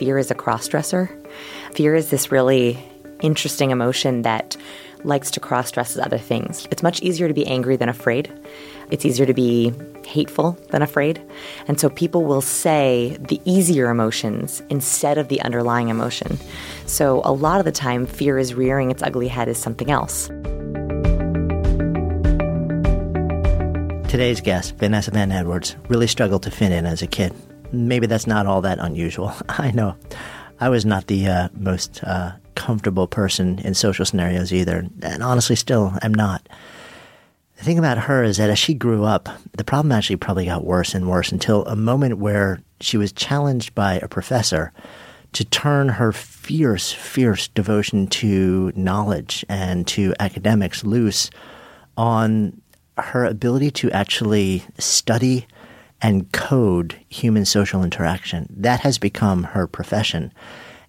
fear is a crossdresser. Fear is this really interesting emotion that likes to cross dress as other things. It's much easier to be angry than afraid. It's easier to be hateful than afraid. And so people will say the easier emotions instead of the underlying emotion. So a lot of the time, fear is rearing its ugly head as something else. Today's guest, Vanessa Van Edwards, really struggled to fit in as a kid. Maybe that's not all that unusual. I know. I was not the uh, most uh, comfortable person in social scenarios either, and honestly, still am not. The thing about her is that as she grew up, the problem actually probably got worse and worse until a moment where she was challenged by a professor to turn her fierce, fierce devotion to knowledge and to academics loose on her ability to actually study and code human social interaction. That has become her profession.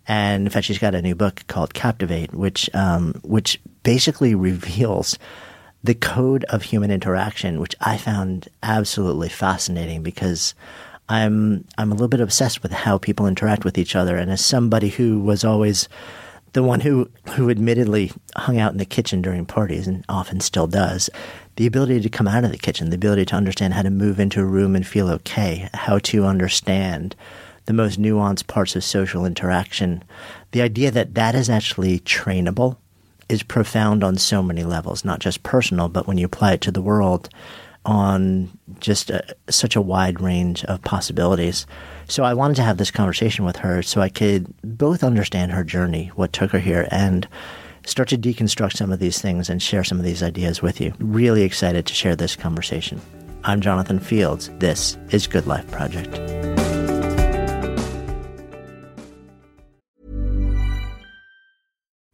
And in fact, she's got a new book called Captivate, which um, which basically reveals the code of human interaction, which I found absolutely fascinating because I'm I'm a little bit obsessed with how people interact with each other. And as somebody who was always the one who who admittedly hung out in the kitchen during parties and often still does, the ability to come out of the kitchen, the ability to understand how to move into a room and feel okay, how to understand the most nuanced parts of social interaction. The idea that that is actually trainable is profound on so many levels, not just personal, but when you apply it to the world on just a, such a wide range of possibilities. So I wanted to have this conversation with her so I could both understand her journey, what took her here, and start to deconstruct some of these things and share some of these ideas with you. Really excited to share this conversation. I'm Jonathan Fields. This is Good Life Project.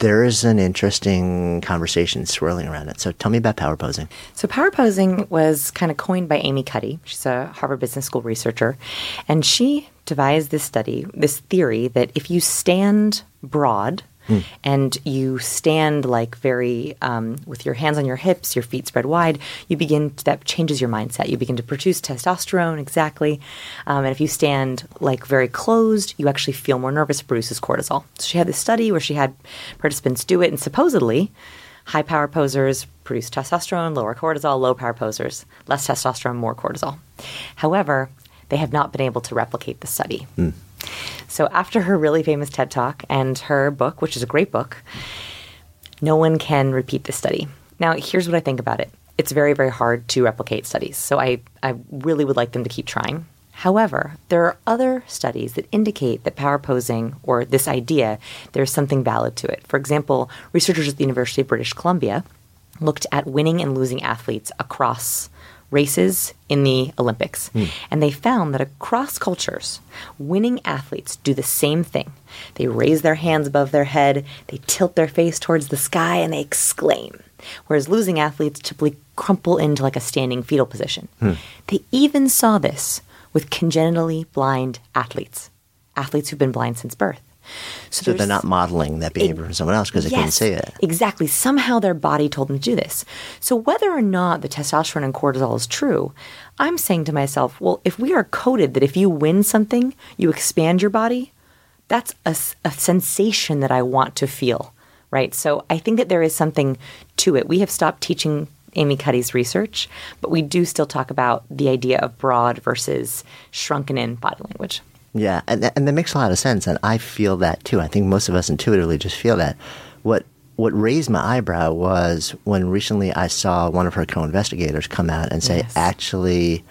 There is an interesting conversation swirling around it. So tell me about power posing. So, power posing was kind of coined by Amy Cuddy. She's a Harvard Business School researcher. And she devised this study, this theory that if you stand broad, Mm. and you stand like very um, with your hands on your hips, your feet spread wide, you begin to, that changes your mindset. You begin to produce testosterone exactly, um, and if you stand like very closed, you actually feel more nervous. Produces cortisol. So she had this study where she had participants do it, and supposedly. High power posers produce testosterone, lower cortisol, low power posers, less testosterone, more cortisol. However, they have not been able to replicate the study. Mm. So after her really famous TED Talk and her book, which is a great book, no one can repeat this study. Now, here's what I think about it. It's very, very hard to replicate studies. So I, I really would like them to keep trying. However, there are other studies that indicate that power posing or this idea, there's something valid to it. For example, researchers at the University of British Columbia looked at winning and losing athletes across races in the Olympics. Mm. And they found that across cultures, winning athletes do the same thing. They raise their hands above their head, they tilt their face towards the sky, and they exclaim. Whereas losing athletes typically crumple into like a standing fetal position. Mm. They even saw this with congenitally blind athletes, athletes who've been blind since birth. So there's- they're not modeling that behavior from someone else because they couldn't see it. Exactly. Somehow their body told them to do this. So whether or not the testosterone and cortisol is true, I'm saying to myself, well, if we are coded that if you win something, you expand your body, that's a sensation that I want to feel, right? So I think that there is something to it. We have stopped teaching Amy Cuddy's research, but we do still talk about the idea of broad versus shrunken in body language. Yeah, and that, and that makes a lot of sense, and I feel that too. I think most of us intuitively just feel that. What what raised my eyebrow was when recently I saw one of her co-investigators come out and say, Yes. actually,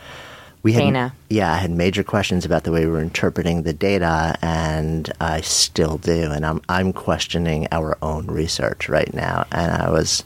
we had Dana. yeah, I had major questions about the way we were interpreting the data, and I still do, and I'm I'm questioning our own research right now, and I was.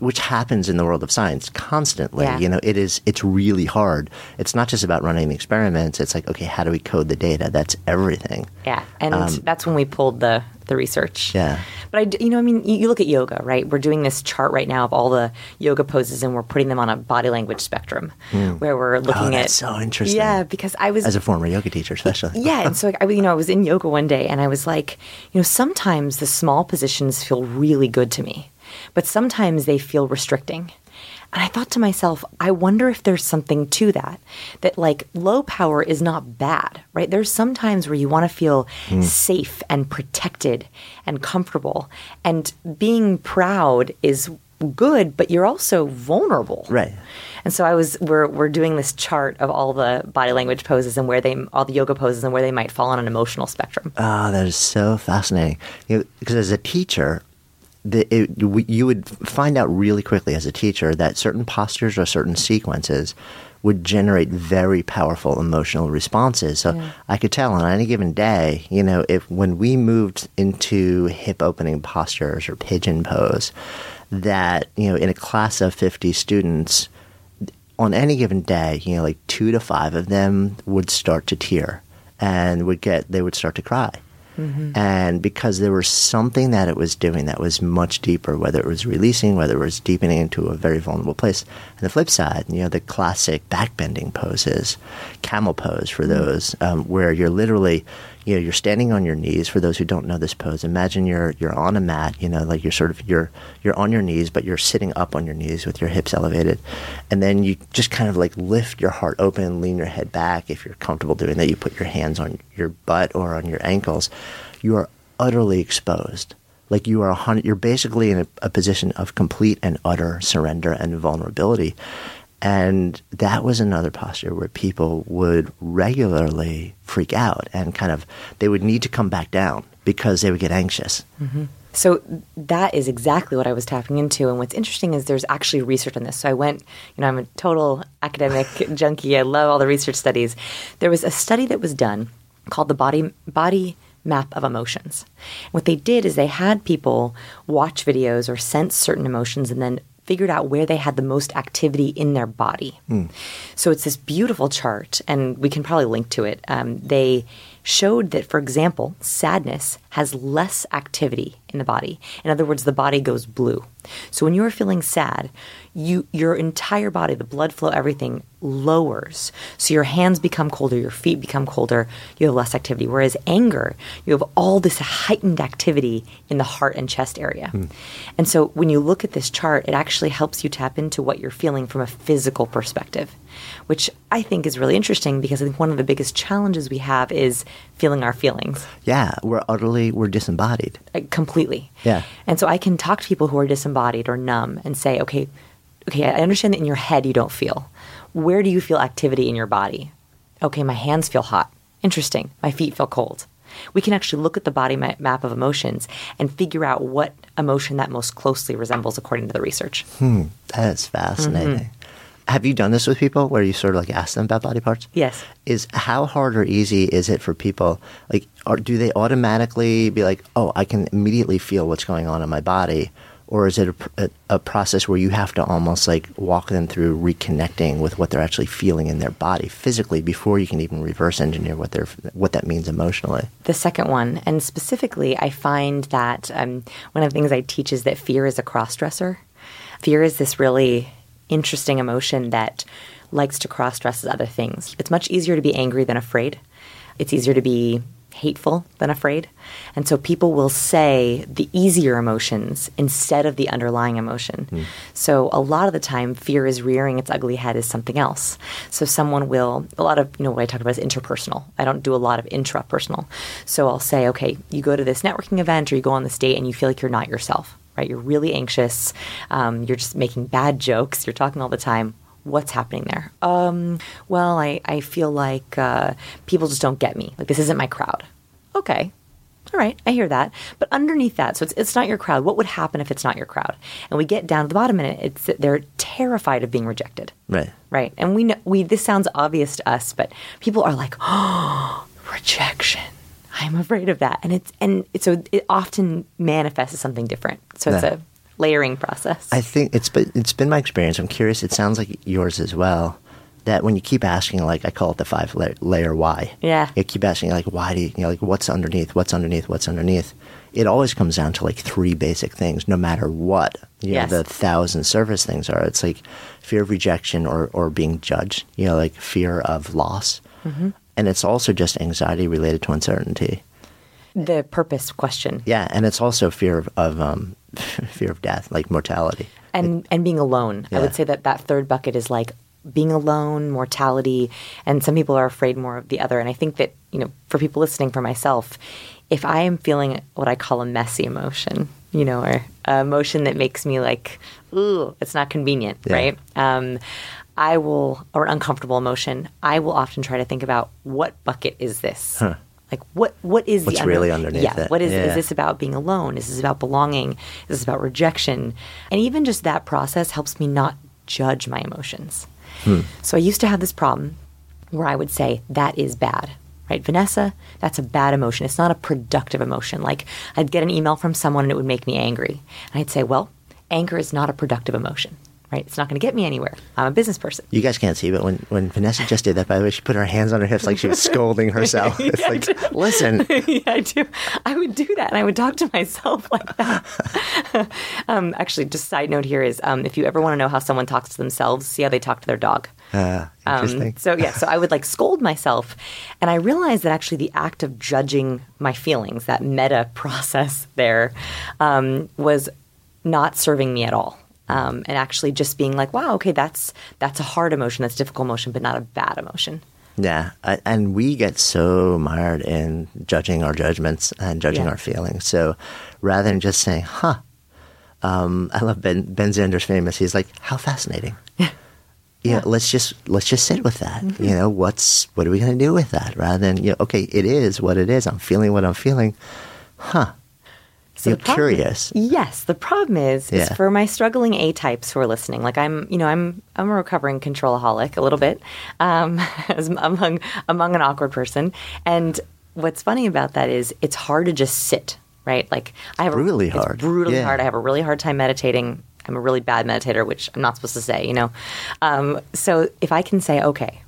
Which happens in the world of science constantly. Yeah. You know, it is it's really hard. It's not just about running the experiments. It's like, okay, how do we code the data? That's everything. Yeah, and that's when we pulled the the research. Um, Yeah. but I, you know, I mean, you, you look at yoga, right? We're doing this chart right now of all the yoga poses, and we're putting them on a body language spectrum, where we're looking Oh, at. so interesting. Yeah, because I was As a former yoga teacher, especially. yeah, and so I, you know, I was in yoga one day, and I was like, you know, sometimes the small positions feel really good to me, but sometimes they feel restricting. And I thought to myself, I wonder if there's something to that. That like low power is not bad, right? There's some times where you want to feel hmm. safe and protected and comfortable. And being proud is good, but you're also vulnerable. Right. And so I was we're we're doing this chart of all the body language poses and where they all the yoga poses and where they might fall on an emotional spectrum. Oh, that is so fascinating. You know, because as a teacher, the, it, we- you would find out really quickly as a teacher that certain postures or certain sequences would generate very powerful emotional responses. So I could tell on any given day, you know, if when we moved into hip opening postures or pigeon pose, that, you know, in a class of 50 students, on any given day, you know, like two to five of them would start to tear and would get, they would start to cry. And because there was something that it was doing that was much deeper, whether it was releasing, whether it was deepening into a very vulnerable place. And the flip side, you know, the classic backbending poses, camel pose for those, um, where you're literally, you know, you're standing on your knees. For those who don't know this pose, imagine you're you're on a mat, you know, like you're sort of you're you're on your knees, but you're sitting up on your knees with your hips elevated, and then you just kind of like lift your heart open, lean your head back. If you're comfortable doing that, you put your hands on your butt or on your ankles. You are utterly exposed. Like you are a hundred, you're basically in a, a position of complete and utter surrender and vulnerability. And that was another posture where people would regularly freak out and kind of, they would need to come back down because they would get anxious. Mm-hmm. So that is exactly what I was tapping into. And what's interesting is there's actually research on this. So I went, you know, I'm a total academic junkie. I love all the research studies. There was a study that was done called the body body map of emotions. What they did is they had people watch videos or sense certain emotions and then figured out where they had the most activity in their body. So it's this beautiful chart, and we can probably link to it. Um, they showed that, for example, sadness has less activity in the body. In other words, the body goes blue. So when you're feeling sad, you your entire body, the blood flow, everything lowers. So your hands become colder, your feet become colder, you have less activity. Whereas anger, you have all this heightened activity in the heart and chest area. Hmm. And so when you look at this chart, it actually helps you tap into what you're feeling from a physical perspective, which I think is really interesting because I think one of the biggest challenges we have is feeling our feelings Yeah, we're utterly, we're disembodied. uh, completely. Yeah. And so I can talk to people who are disembodied or numb and say, okay, okay, I understand that in your head you don't feel. Where do you feel activity in your body? Okay, my hands feel hot. Interesting. My feet feel cold. We can actually look at the body map of emotions and figure out what emotion that most closely resembles according to the research. Hmm, That is fascinating. Have you done this with people where you sort of like ask them about body parts? Yes. Is how hard or easy is it for people? Like, or do they automatically be like, "Oh, I can immediately feel what's going on in my body," or is it a, a, a process where you have to almost like walk them through reconnecting with what they're actually feeling in their body physically before you can even reverse engineer what they're what that means emotionally? The second one, and specifically, I find that um, one of the things I teach is that fear is a cross dresser. Fear is this really interesting emotion that likes to cross dresses other things. It's much easier to be angry than afraid. It's easier to be hateful than afraid. And so people will say the easier emotions instead of the underlying emotion. Hmm. So a lot of the time, fear is rearing its ugly head as something else. So someone will, a lot of, you know, what I talk about is interpersonal. I don't do a lot of intrapersonal. So I'll say, okay, you go to this networking event or you go on this date and you feel like you're not yourself, right? You're really anxious. Um, you're just making bad jokes. You're talking all the time what's happening there? Um, well, I, I feel like uh, people just don't get me. Like, this isn't my crowd. Okay. All right, I hear that. But underneath that, so it's, it's not your crowd. What would happen if it's not your crowd? And we get down to the bottom and it. It's that they're terrified of being rejected. Right. Right. And we know, we this sounds obvious to us, but people are like, oh, rejection. I'm afraid of that. And it's and it's, so it often manifests as something different. So it's Yeah. a layering process. I think it's been it's been my experience. I'm curious. It sounds like yours as well. That when you keep asking, like I call it the five layer, layer why. Yeah. You keep asking, like why do you, you know, like what's underneath? What's underneath? What's underneath? It always comes down to like three basic things, no matter what you Yes. know the thousand surface things are. It's like fear of rejection or or being judged. You know, like fear of loss, Mm-hmm. And it's also just anxiety related to uncertainty. the purpose question. Yeah, and it's also fear of, of um, fear of death, like mortality. and and being alone. I would say that that third bucket is like being alone, mortality, and some people are afraid more of the other. And I think that you know, for people listening, for myself, if I am feeling what I call a messy emotion, you know, or a emotion that makes me like, ooh, it's not convenient, Yeah. right? Um, I will, or an uncomfortable emotion, I will often try to think about what bucket is this. Like what? What is What's the under- really underneath Yeah, it? what is? Yeah. Is this about being alone? Is this about belonging? Is this about rejection? And even just that process helps me not judge my emotions. Hmm. So I used to have this problem where I would say, that is bad. Right, Vanessa, that's a bad emotion. It's not a productive emotion. Like I'd get an email from someone and it would make me angry. And I'd say, well, anger is not a productive emotion. Right? It's not going to get me anywhere. I'm a business person. You guys can't see, but when, when Vanessa just did that, by the way, she put her hands on her hips like she was scolding herself. It's like, listen, yeah, I do. I would do that, and I would talk to myself like that. um, actually, just side note here is um, if you ever want to know how someone talks to themselves, see how they talk to their dog. uh, interesting. Um, so yeah, so I would like scold myself, and I realized that actually the act of judging my feelings, that meta process there, um, was not serving me at all. Um, and actually just being like, wow, okay, that's that's a hard emotion, that's a difficult emotion, but not a bad emotion. yeah, I, and we get so mired in judging our judgments and judging Yeah. our feelings. So rather than just saying, huh, um, I love Ben, ben Zander's famous. He's like, how fascinating. Yeah, let's just let's just sit with that. Mm-hmm. You know, what's what are we going to do with that? Rather than you know, okay, it is what it is. I'm feeling what I'm feeling. Huh? So You're problem- curious. Yes, the problem is, is for my struggling A types who are listening. Like I'm, you know, I'm I'm a recovering controlaholic a little bit, um, as among among an awkward person. And what's funny about that is it's hard to just sit, right? Like I have really a, hard. It's brutally Yeah. hard. I have a really hard time meditating. I'm a really bad meditator, which I'm not supposed to say, you know. Um, so if I can say, okay,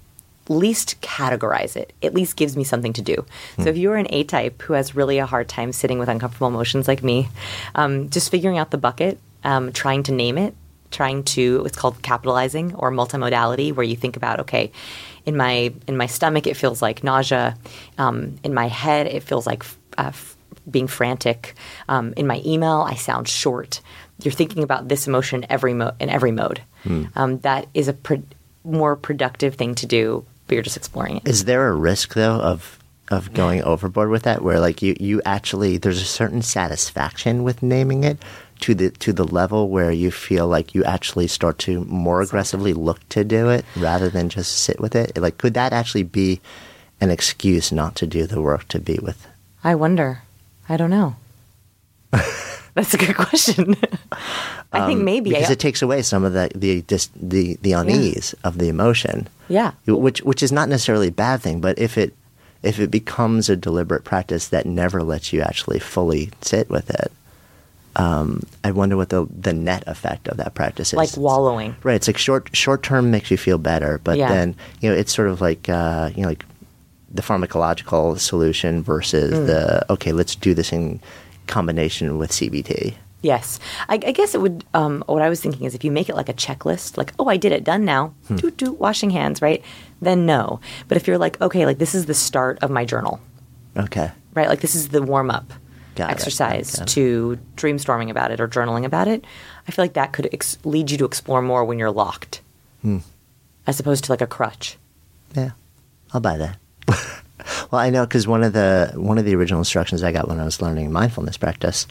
least categorize it. At least gives me something to do. So if you're an A type who has really a hard time sitting with uncomfortable emotions like me, um, just figuring out the bucket, um, trying to name it, trying to it's called capitalizing or multimodality, where you think about okay, in my in my stomach it feels like nausea, um, in my head it feels like uh, f- being frantic, um, in my email I sound short. You're thinking about this emotion every mo- in every mode. Um, that is a pro- more productive thing to do, but you're just exploring it. Is there a risk though of of going overboard with that, where like you you actually there's a certain satisfaction with naming it to the to the level where you feel like you actually start to more aggressively look to do it rather than just sit with it? Like, could that actually be an excuse not to do the work to be with? I wonder. I don't know. That's a good question. I think maybe. Um, because I, it takes away some of the the just the the unease of the emotion. yeah. which which is not necessarily a bad thing, but if it if it becomes a deliberate practice that never lets you actually fully sit with it, um, I wonder what the the net effect of that practice is. Like wallowing. right? It's like short short term makes you feel better, but Yeah. then you know it's sort of like uh, you know like the pharmacological solution versus Mm. the okay, let's do this in combination with CBT. Yes. I, I guess it would, um, what I was thinking is if you make it like a checklist, like, oh, I did it, done now, Hmm. doot, doot, washing hands, right? Then no. But if you're like, okay, like this is the start of my journal, Okay. right? Like this is the warm up Got exercise it. to dreamstorming about it or journaling about it. I feel like that could ex- lead you to explore more when you're locked, Hmm. as opposed to like a crutch. Yeah, I'll buy that. well, I know because one of the one of the original instructions I got when I was learning mindfulness practice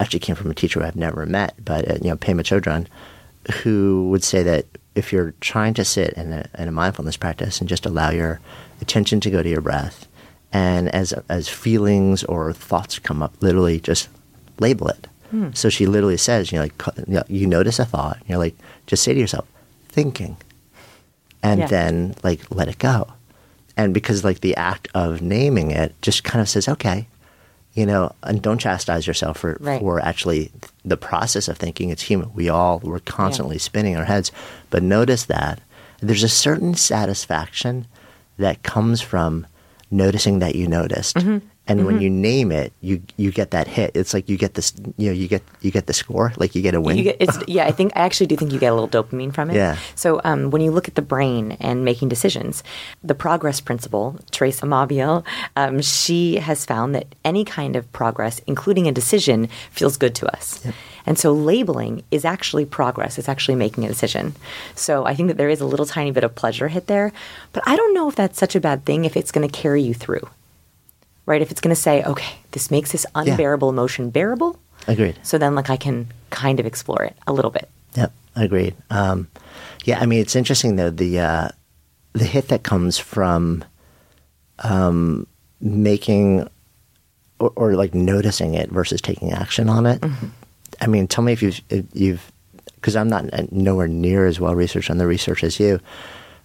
actually came from a teacher I've never met, but uh, you know, Pema Chodron, who would say that if you're trying to sit in a, in a mindfulness practice and just allow your attention to go to your breath, and as as feelings or thoughts come up, literally just label it. So she literally says, you know, like you, know, you notice a thought, you're like, just say to yourself, thinking and Yeah. then like let it go. And because like the act of naming it just kind of says, okay, you know, and don't chastise yourself for, Right. for actually the process of thinking. It's human. We all we're constantly spinning our heads, but notice that there's a certain satisfaction that comes from noticing that you noticed. Mm-hmm. And when you name it, you you get that hit. It's like you get this, you know, you get you get the score, like you get a win. You get, it's, yeah, I think I actually do think you get a little dopamine from it. Yeah. So um, when you look at the brain and making decisions, the progress principle, Teresa Amabile, um, she has found that any kind of progress, including a decision, feels good to us. And so labeling is actually progress. It's actually making a decision. So I think that there is a little tiny bit of pleasure hit there, but I don't know if that's such a bad thing if it's going to carry you through. Right? If it's going to say, okay, this makes this unbearable emotion bearable. Agreed. So then, like, I can kind of explore it a little bit. Yep, agreed. Um, yeah, I mean, it's interesting though the uh, the hit that comes from um, making or, or like noticing it versus taking action on it. I mean, tell me if you've if you've because I'm not uh, nowhere near as well researched on the research as you.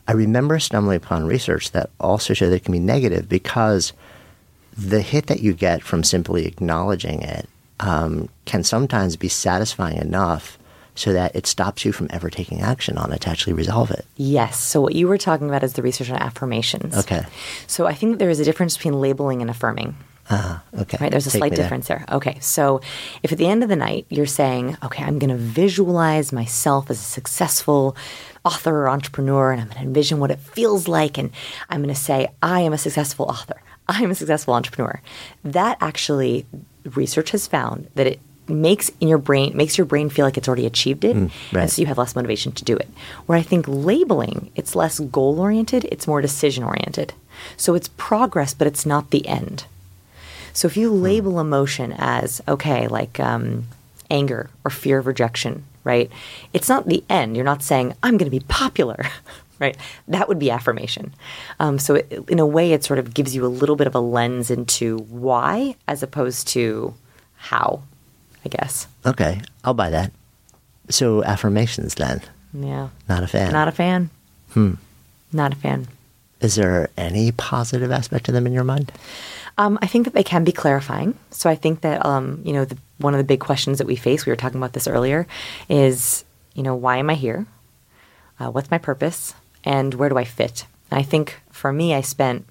I remember stumbling upon research that also showed that it can be negative because the hit that you get from simply acknowledging it um, can sometimes be satisfying enough so that it stops you from ever taking action on it to actually resolve it. Yes. So what you were talking about is the research on affirmations. Okay. So I think there is a difference between labeling and affirming. Ah, okay. Right, there's a Take slight me there. difference there. Okay, so if at the end of the night you're saying, okay, I'm going to visualize myself as a successful author or entrepreneur, and I'm going to envision what it feels like, and I'm going to say, I am a successful author, I am a successful entrepreneur. That actually, research has found that it makes in your brain makes your brain feel like it's already achieved it, Mm, right. and so you have less motivation to do it. Where I think labeling, it's less goal oriented, it's more decision oriented. So it's progress, but it's not the end. So if you label emotion as okay, like um, anger or fear of rejection, right? It's not the end. You're not saying I'm going to be popular, right? That would be affirmation. Um, so it, in a way, it sort of gives you a little bit of a lens into why, as opposed to how. I guess. Okay, I'll buy that. So affirmations then. Yeah. Not a fan. Not a fan. Hmm. Not a fan. Is there any positive aspect to them in your mind? Um, I think that they can be clarifying. So I think that um, you know the, one of the big questions that we face, we were talking about this earlier, is you know why am I here? Uh, what's my purpose? And where do I fit? And I think for me, I spent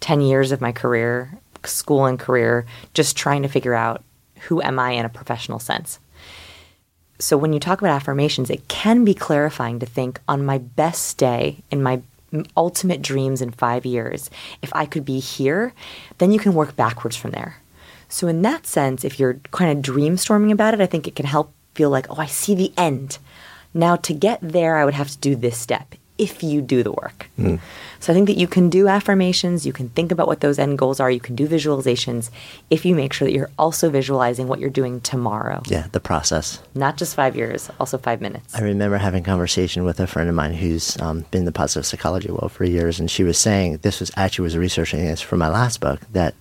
ten years of my career, school and career, just trying to figure out who am I in a professional sense. So when you talk about affirmations, it can be clarifying to think on my best day in my ultimate dreams in five years, if I could be here, then you can work backwards from there. So in that sense, if you're kind of dreamstorming about it, I think it can help feel like, oh, I see the end. Now to get there, I would have to do this step if you do the work. So I think that you can do affirmations, you can think about what those end goals are, you can do visualizations if you make sure that you're also visualizing what you're doing tomorrow. Yeah, the process. Not just five years, also five minutes. I remember having a conversation with a friend of mine who's um, been in the positive psychology world for years, and she was saying this was actually was researching this for my last book that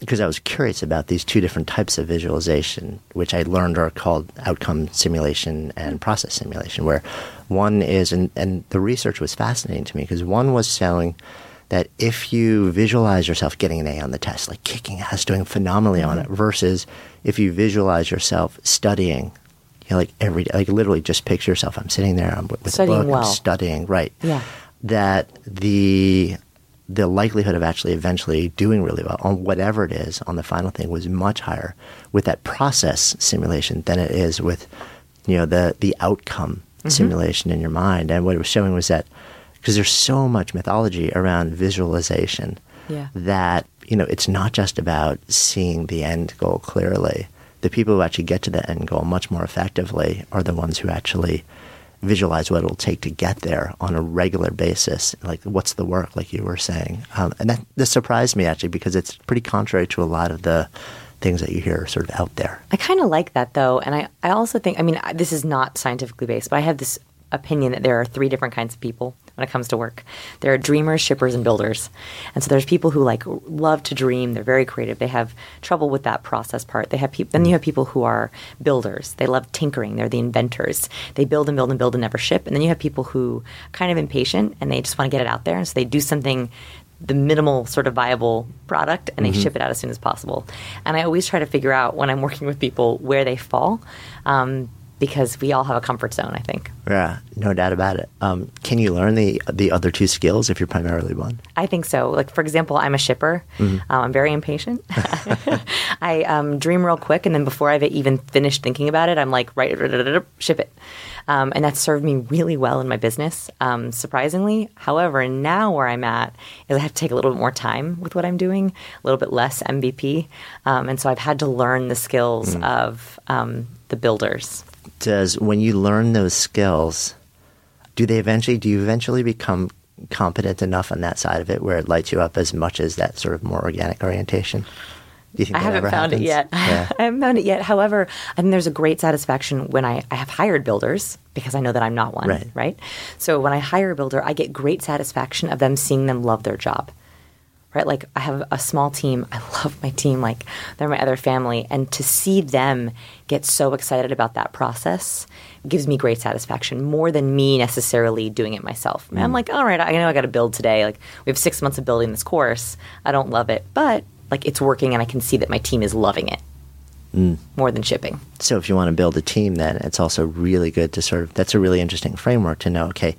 because I was curious about these two different types of visualization, which I learned are called outcome simulation and process simulation, where one is, and, and the research was fascinating to me because one was showing that if you visualize yourself getting an A on the test, like kicking ass, doing phenomenally on it, mm-hmm. versus if you visualize yourself studying, you know, like every day, like literally just picture yourself. I'm sitting there, I'm with Studying a book, well. I'm studying, right? Yeah. That the the likelihood of actually eventually doing really well on whatever it is on the final thing was much higher with that process simulation than it is with you know the the outcome Mm-hmm. simulation in your mind. And what it was showing was that because there's so much mythology around visualization Yeah. that you know, it's not just about seeing the end goal clearly. The people who actually get to the end goal much more effectively are the ones who actually visualize what it'll take to get there on a regular basis. Like, what's the work, like you were saying? Um, and that this surprised me actually because it's pretty contrary to a lot of the things that you hear sort of out there. I kind of like that though. And I, I also think, I mean, I- this is not scientifically based, but I have this opinion that there are three different kinds of people when it comes to work. There are dreamers, shippers, and builders. And so there's people who like love to dream. They're very creative. They have trouble with that process part. They have people. Then you have people who are builders. They love tinkering. They're the inventors. They build and build and build and never ship. And then you have people who are kind of impatient and they just want to get it out there. And so they do something the minimal sort of viable product and they ship it out as soon as possible. And I always try to figure out when I'm working with people where they fall um, because we all have a comfort zone, I think. Yeah, no doubt about it. Um, can you learn the the other two skills if you're primarily one? I think so. Like, for example, I'm a shipper. Um, I'm very impatient. I um, dream real quick, and then before I've even finished thinking about it, I'm like, right, ship it. Um, and that's served me really well in my business, um, surprisingly. However, now where I'm at is I have to take a little bit more time with what I'm doing, a little bit less MVP. Um, and so I've had to learn the skills of um, the builders. Does when you learn those skills, do they eventually do you eventually become competent enough on that side of it where it lights you up as much as that sort of more organic orientation? Do you think I that haven't ever found it happens? yet. Yeah. I haven't found it yet. However, I think there's a great satisfaction when I, I have hired builders because I know that I'm not one, Right. So when I hire a builder, I get great satisfaction of them seeing them love their job. Right? Like I have a small team. I love my team like they're my other family and to see them get so excited about that process gives me great satisfaction more than me necessarily doing it myself. I'm mm. like, all right, I know I got to build today. Like we have 6 months of building this course. I don't love it, but like it's working and I can see that my team is loving it. Mm. More than shipping. So if you want to build a team, then it's also really good to sort of that's a really interesting framework to know. Okay,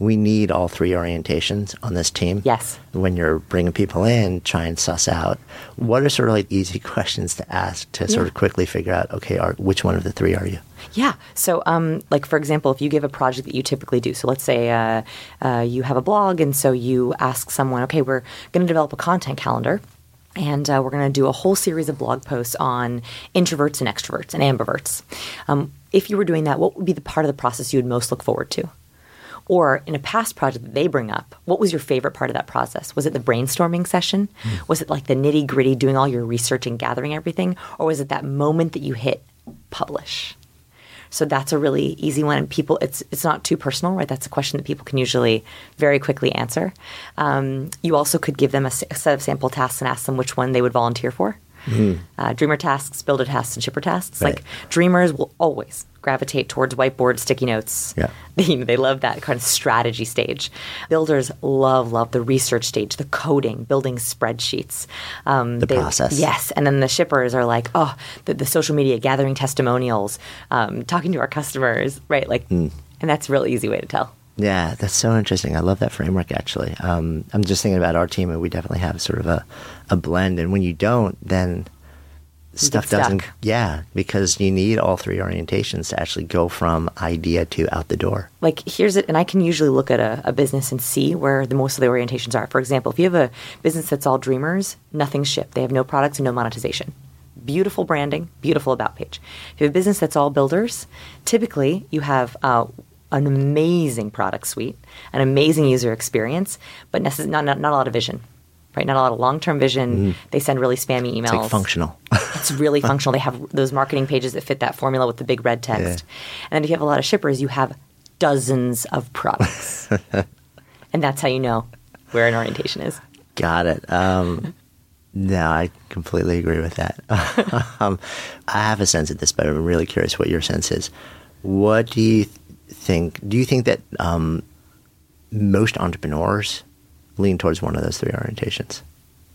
we need all three orientations on this team. Yes. When you're bringing people in, try and suss out what are sort of like easy questions to ask to sort Yeah. of quickly figure out. Okay, are, which one of the three are you? Yeah. So, um, like for example, if you give a project that you typically do, so let's say uh, uh, you have a blog, and so you ask someone, okay, we're going to develop a content calendar. And uh, we're going to do a whole series of blog posts on introverts and extroverts and ambiverts. Um, if you were doing that, what would be the part of the process you would most look forward to? Or in a past project that they bring up, what was your favorite part of that process? Was it the brainstorming session? Was it like the nitty gritty, doing all your research and gathering everything? Or was it that moment that you hit publish? So that's a really easy one, and people it's it's not too personal, right? That's a question that people can usually very quickly answer. Um, you also could give them a set of sample tasks and ask them which one they would volunteer for. Uh, dreamer tasks, builder tasks, and shipper tasks. Right. Like dreamers will always gravitate towards whiteboard, sticky notes. Yeah. You know, they love that kind of strategy stage. Builders love, love the research stage, the coding, building spreadsheets. Um, The process. Yes. And then the shippers are like, oh, the, the social media, gathering testimonials, um, talking to our customers, right? Like, Hmm. and that's a real easy way to tell. Yeah, that's so interesting. I love that framework actually. Um, I'm just thinking about our team, and we definitely have sort of a, a blend. And when you don't, then stuff doesn't. Yeah, because you need all three orientations to actually go from idea to out the door. like here's it and i can usually look at a, a business and see where the most of the orientations are for example if you have a business that's all dreamers nothing's shipped they have no products and no monetization beautiful branding beautiful about page if you have a business that's all builders typically you have uh, an amazing product suite an amazing user experience but necess- not, not, not a lot of vision right not a lot of long-term vision they send really spammy emails It's like functional. it's really functional. They have those marketing pages that fit that formula with the big red text. And then if you have a lot of shippers, you have dozens of products. and that's how you know where an orientation is. Got it. Um, no, I completely agree with that. um, I have a sense of this, but I'm really curious what your sense is. What do you th- think? Do you think that um, most entrepreneurs lean towards one of those three orientations?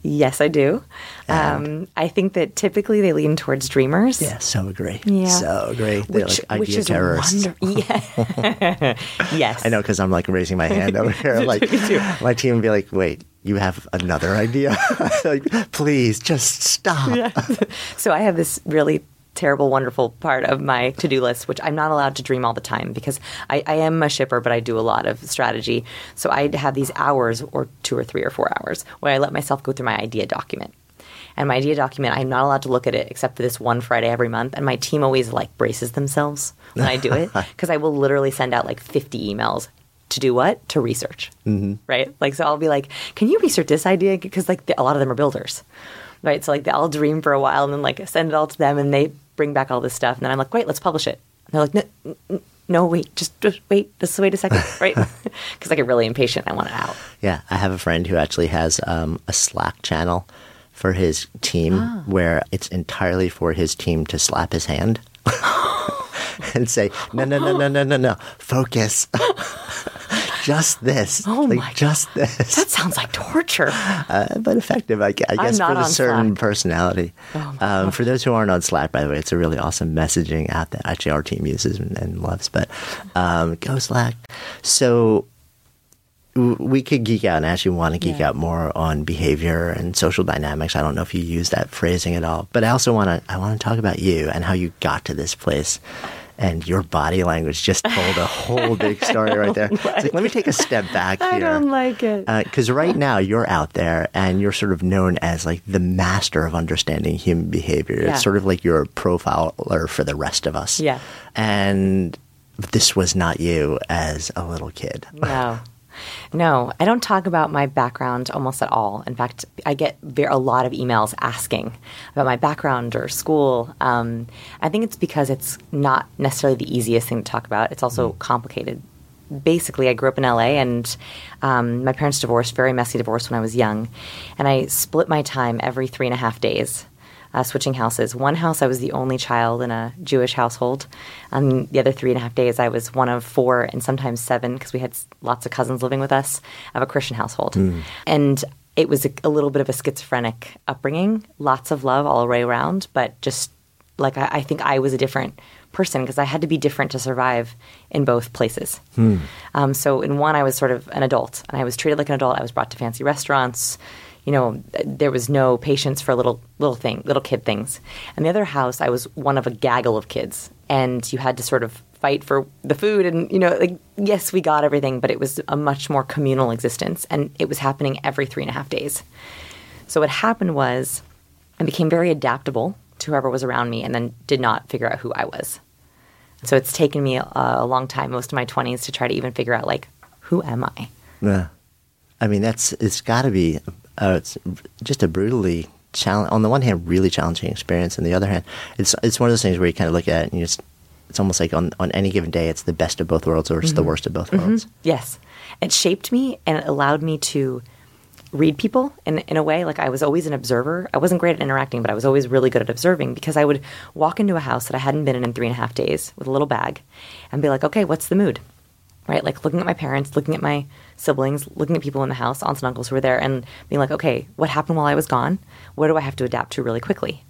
Yes, I do. Um, I think that typically they lean towards dreamers. Yeah, so agree. Yeah. So agree. They're Which, like which idea is terrorists. wonder- Yeah. yes. I know because I'm like raising my hand over here. Like my team would be like, "Wait, you have another idea? like, please just stop." So I have this really terrible, wonderful part of my to do list, which I'm not allowed to dream all the time because I, I, am a shipper, but I do a lot of strategy. So I have these hours, or two or three or four hours, where I let myself go through my idea document. And my idea document, I'm not allowed to look at it except for this one Friday every month. And my team always like braces themselves when I do it because I will literally send out like 50 emails to do what? To research. Mm-hmm. Right? Like, so I'll be like, can you research this idea? Because like the, a lot of them are builders. Right? So like I'll dream for a while and then like send it all to them and they bring back all this stuff. And then I'm like, great, let's publish it. And they're like, no, no, wait, just, just wait, just wait a second, right? Because I get really impatient. I want it out. Yeah, I have a friend who actually has um, a Slack channel for his team ah. where it's entirely for his team to slap his hand and say, no, no, no, no, no, no, no, focus. Just this. Oh like, my just God. this. That sounds like torture. Uh, but effective, I, I guess, for a certain Slack. personality. Oh um, for those who aren't on Slack, by the way, it's a really awesome messaging app that actually our team uses and, and loves. But um, go Slack. So we could geek out and actually want to geek yeah. out more on behavior and social dynamics. I don't know if you use that phrasing at all, but I also want to I want to talk about you and how you got to this place and your body language just told a whole big story right there. Like like, let me take a step back here. I don't like it. Because uh, right now you're out there and you're sort of known as like the master of understanding human behavior. Yeah. It's sort of like you're a profiler for the rest of us. Yeah. And this was not you as a little kid. No. No, I don't talk about my background almost at all. In fact, I get a lot of emails asking about my background or school. Um, I think it's because it's not necessarily the easiest thing to talk about. It's also mm. complicated. Basically, I grew up in LA and um, my parents divorced, very messy divorce when I was young. And I split my time every three and a half days uh, switching houses. One house, I was the only child in a Jewish household. Um, the other three and a half days, I was one of four and sometimes seven because we had lots of cousins living with us of a Christian household. Mm. And it was a, a, little bit of a schizophrenic upbringing, lots of love all the way around, but just like I, I think I was a different person because I had to be different to survive in both places. Hmm. Um, so in one, I was sort of an adult, and I was treated like an adult. I was brought to fancy restaurants you know, there was no patience for little little thing, little kid things. And the other house, I was one of a gaggle of kids, and you had to sort of fight for the food. And you know, like yes, we got everything, but it was a much more communal existence, and it was happening every three and a half days. So what happened was, I became very adaptable to whoever was around me, and then did not figure out who I was. So it's taken me a, a long time, most of my twenties, to try to even figure out like who am I. Yeah. I mean, that's it's got to be uh, it's just a brutally challenge. On the one hand, really challenging experience. On the other hand, it's it's one of those things where you kind of look at it and you just it's almost like on, on any given day, it's the best of both worlds or it's mm-hmm. the worst of both mm-hmm. worlds. Yes. It shaped me and it allowed me to read people in, in a way. Like I was always an observer. I wasn't great at interacting, but I was always really good at observing because I would walk into a house that I hadn't been in in three and a half days with a little bag and be like, okay, what's the mood? Right? Like looking at my parents, looking at my siblings, looking at people in the house, aunts and uncles who were there, and being like, okay, what happened while I was gone? What do I have to adapt to really quickly?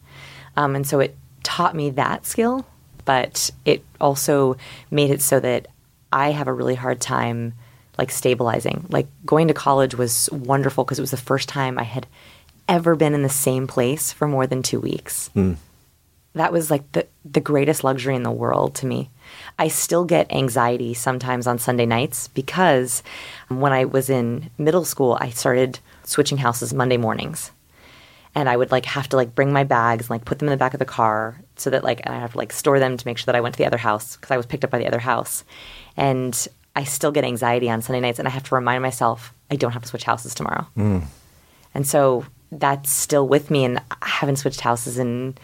Um, and so it taught me that skill, but it also made it so that I have a really hard time like stabilizing. Like going to college was wonderful because it was the first time I had ever been in the same place for more than two weeks. Mm. That was like the the greatest luxury in the world to me. I still get anxiety sometimes on Sunday nights because when I was in middle school, I started switching houses Monday mornings. And I would like have to like bring my bags and like put them in the back of the car so that like I have to like store them to make sure that I went to the other house because I was picked up by the other house. And I still get anxiety on Sunday nights and I have to remind myself I don't have to switch houses tomorrow. Mm. And so that's still with me and I haven't switched houses in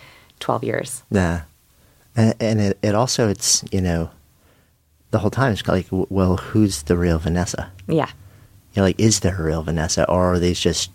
12 years. Yeah. And, and it, it also, it's, you know, the whole time it's like, well, who's the real Vanessa? Yeah. You're like, is there a real Vanessa, or are these just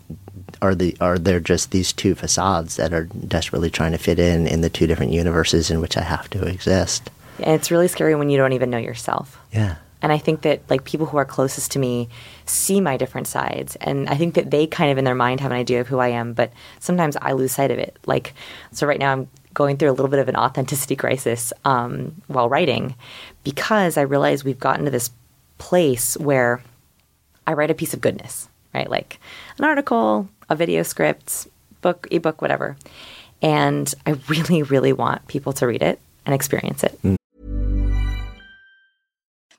are the are there just these two facades that are desperately trying to fit in in the two different universes in which I have to exist? And it's really scary when you don't even know yourself. Yeah. And I think that like people who are closest to me see my different sides, and I think that they kind of in their mind have an idea of who I am, but sometimes I lose sight of it. Like, so right now I'm going through a little bit of an authenticity crisis um, while writing because I realize we've gotten to this place where I write a piece of goodness, right? Like an article, a video script, book, ebook, whatever. And I really, really want people to read it and experience it.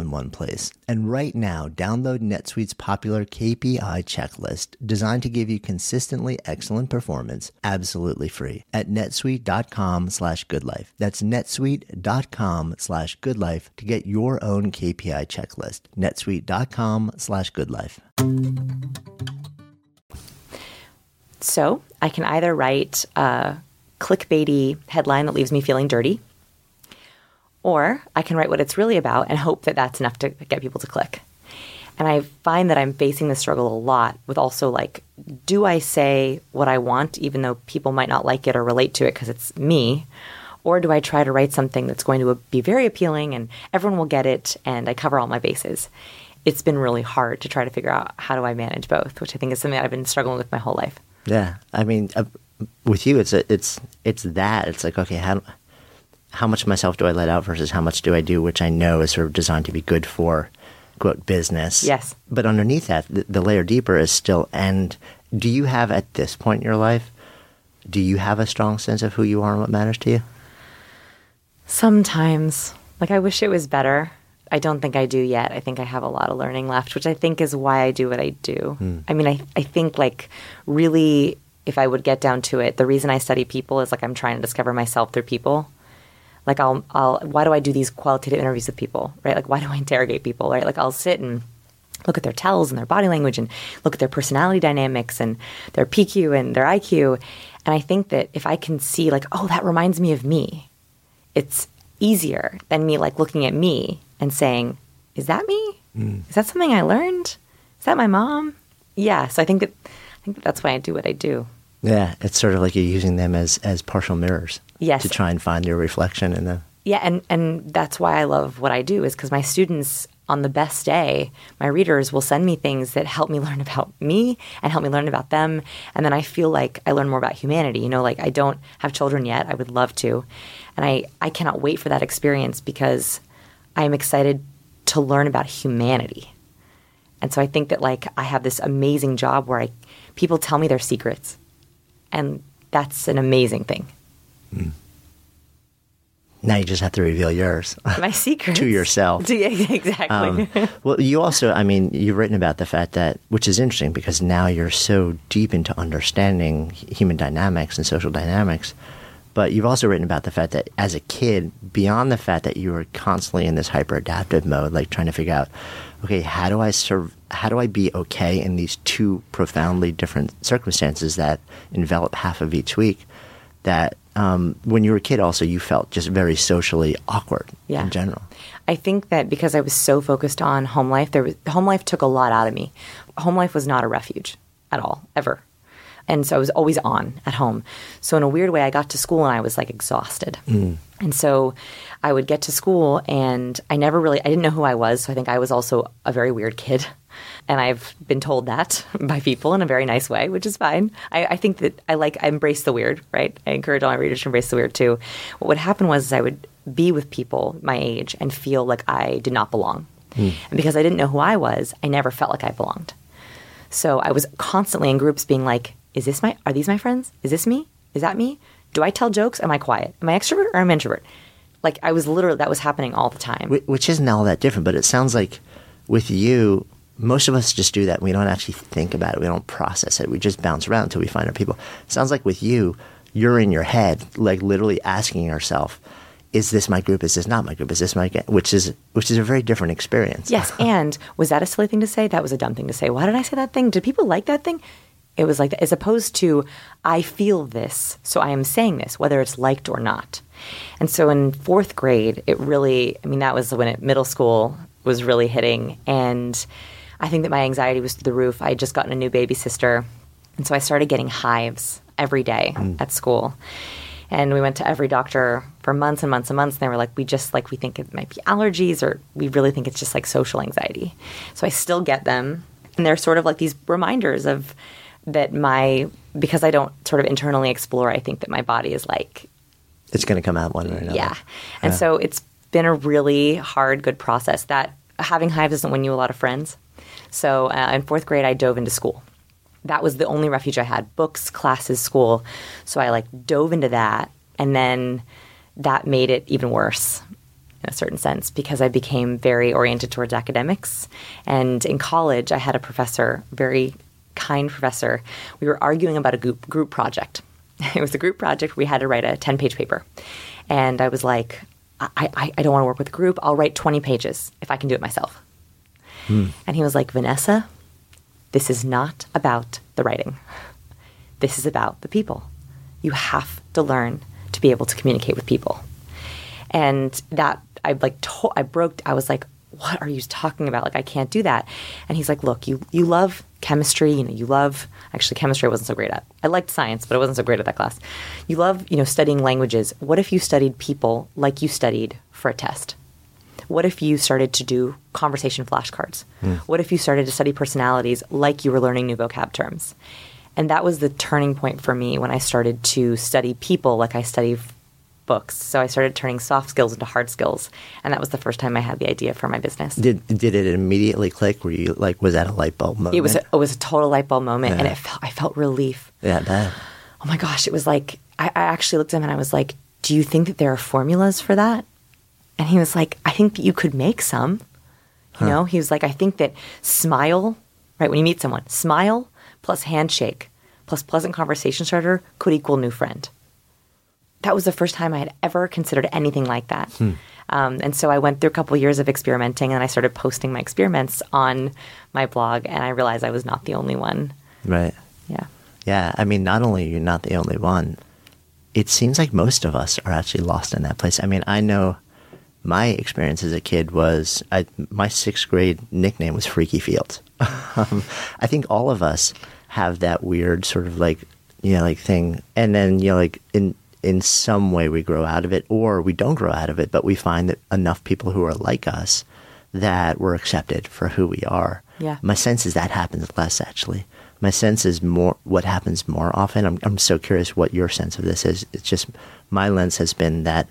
in one place. And right now, download NetSuite's popular KPI checklist designed to give you consistently excellent performance absolutely free at netsuite.com slash goodlife. That's netsuite.com slash goodlife to get your own KPI checklist. netsuite.com slash goodlife. So I can either write a clickbaity headline that leaves me feeling dirty or I can write what it's really about and hope that that's enough to get people to click. And I find that I'm facing this struggle a lot with also like, do I say what I want, even though people might not like it or relate to it because it's me? Or do I try to write something that's going to be very appealing and everyone will get it and I cover all my bases? It's been really hard to try to figure out how do I manage both, which I think is something that I've been struggling with my whole life. Yeah. I mean, uh, with you, it's, a, it's, it's that. It's like, okay, how, how much myself do I let out versus how much do I do, which I know is sort of designed to be good for quote business. Yes. But underneath that, the, the layer deeper is still. And do you have at this point in your life? Do you have a strong sense of who you are and what matters to you? Sometimes, like I wish it was better. I don't think I do yet. I think I have a lot of learning left, which I think is why I do what I do. Mm. I mean, I I think like really if I would get down to it, the reason I study people is like I'm trying to discover myself through people like I'll I'll why do I do these qualitative interviews with people, right? Like why do I interrogate people, right? Like I'll sit and look at their tells and their body language and look at their personality dynamics and their PQ and their IQ. And I think that if I can see, like, oh, that reminds me of me, it's easier than me, like, looking at me and saying, is that me? Mm. Is that something I learned? Is that my mom? Yeah. So I think that I think that that's why I do what I do. Yeah, it's sort of like you're using them as as partial mirrors. Yes. To try and find your reflection in them. Yeah, and and that's why I love what I do is because my students on the best day, my readers will send me things that help me learn about me and help me learn about them. And then I feel like I learn more about humanity. You know, like I don't have children yet. I would love to. And I, I cannot wait for that experience because I am excited to learn about humanity. And so I think that like I have this amazing job where I people tell me their secrets. And that's an amazing thing. Mm. Now you just have to reveal yours. My secret to yourself. To, yeah, exactly. Um, well, you also, I mean, you've written about the fact that, which is interesting because now you're so deep into understanding human dynamics and social dynamics. But you've also written about the fact that as a kid, beyond the fact that you were constantly in this hyper adaptive mode, like trying to figure out, okay, how do I serve, how do I be okay in these two profoundly different circumstances that envelop half of each week? That um, when you were a kid, also you felt just very socially awkward yeah. in general. I think that because I was so focused on home life, there was home life took a lot out of me. Home life was not a refuge at all, ever. And so I was always on at home. So in a weird way, I got to school and I was like exhausted. Mm. And so I would get to school and I never really, I didn't know who I was. So I think I was also a very weird kid. And I've been told that by people in a very nice way, which is fine. I, I, think that I like, I embrace the weird, right? I encourage all my readers to embrace the weird too. What would happen was I would be with people my age and feel like I did not belong. Mm. And because I didn't know who I was, I never felt like I belonged. So I was constantly in groups being like, is this my, are these my friends? Is this me? Is that me? Do I tell jokes? Am I quiet? Am I extrovert or am I introvert? Like I was literally, that was happening all the time. Which isn't all that different, but it sounds like with you, most of us just do that. We don't actually think about it. We don't process it. We just bounce around until we find our people. It sounds like with you, you're in your head, like literally asking yourself, is this my group? Is this not my group? Is this my which is which is a very different experience. Yes, and was that a silly thing to say? That was a dumb thing to say. Why did I say that thing? Did people like that thing? It was like that, as opposed to I feel this, so I am saying this, whether it's liked or not. And so in fourth grade, it really, I mean, that was when it, middle school was really hitting, and I think that my anxiety was through the roof. I had just gotten a new baby sister, and so I started getting hives every day mm. at school. And we went to every doctor for months and months and months. And they were like, we just like, we think it might be allergies or we really think it's just like social anxiety. So I still get them. And they're sort of like these reminders of that my, because I don't sort of internally explore, I think that my body is like, it's going to come out one way or another. Yeah. And yeah. so it's been a really hard, good process. That having hives doesn't win you a lot of friends. So uh, in fourth grade, I dove into school. That was the only refuge I had books, classes, school. So I like dove into that. And then that made it even worse in a certain sense because I became very oriented towards academics. And in college, I had a professor, very kind professor. We were arguing about a group, group project. It was a group project. We had to write a 10 page paper. And I was like, I, I, I don't want to work with a group. I'll write 20 pages if I can do it myself. Hmm. And he was like, Vanessa, this is not about the writing. This is about the people. You have to learn to be able to communicate with people. And that I like to- I broke I was like what are you talking about? Like I can't do that. And he's like, "Look, you you love chemistry, you know, you love actually chemistry I wasn't so great at. I liked science, but I wasn't so great at that class. You love, you know, studying languages. What if you studied people like you studied for a test? What if you started to do conversation flashcards? Mm. What if you started to study personalities like you were learning new vocab terms? And that was the turning point for me when I started to study people like I study books. So I started turning soft skills into hard skills, and that was the first time I had the idea for my business. Did did it immediately click? Were you like, was that a light bulb moment? It was. A, it was a total light bulb moment, yeah. and it felt, I felt relief. Yeah, that. Oh my gosh! It was like I, I actually looked at him and I was like, "Do you think that there are formulas for that?" And he was like, I think that you could make some. You huh. know, he was like, I think that smile, right, when you meet someone, smile plus handshake plus pleasant conversation starter could equal new friend. That was the first time I had ever considered anything like that. Hmm. Um, and so I went through a couple years of experimenting, and I started posting my experiments on my blog, and I realized I was not the only one. Right. Yeah. Yeah. I mean, not only you're not the only one, it seems like most of us are actually lost in that place. I mean, I know my experience as a kid was I, my sixth grade nickname was Freaky Fields. um, I think all of us have that weird sort of like you know like thing, and then you know like in in some way we grow out of it, or we don't grow out of it, but we find that enough people who are like us that we're accepted for who we are. Yeah. My sense is that happens less actually. My sense is more what happens more often. I'm I'm so curious what your sense of this is. It's just my lens has been that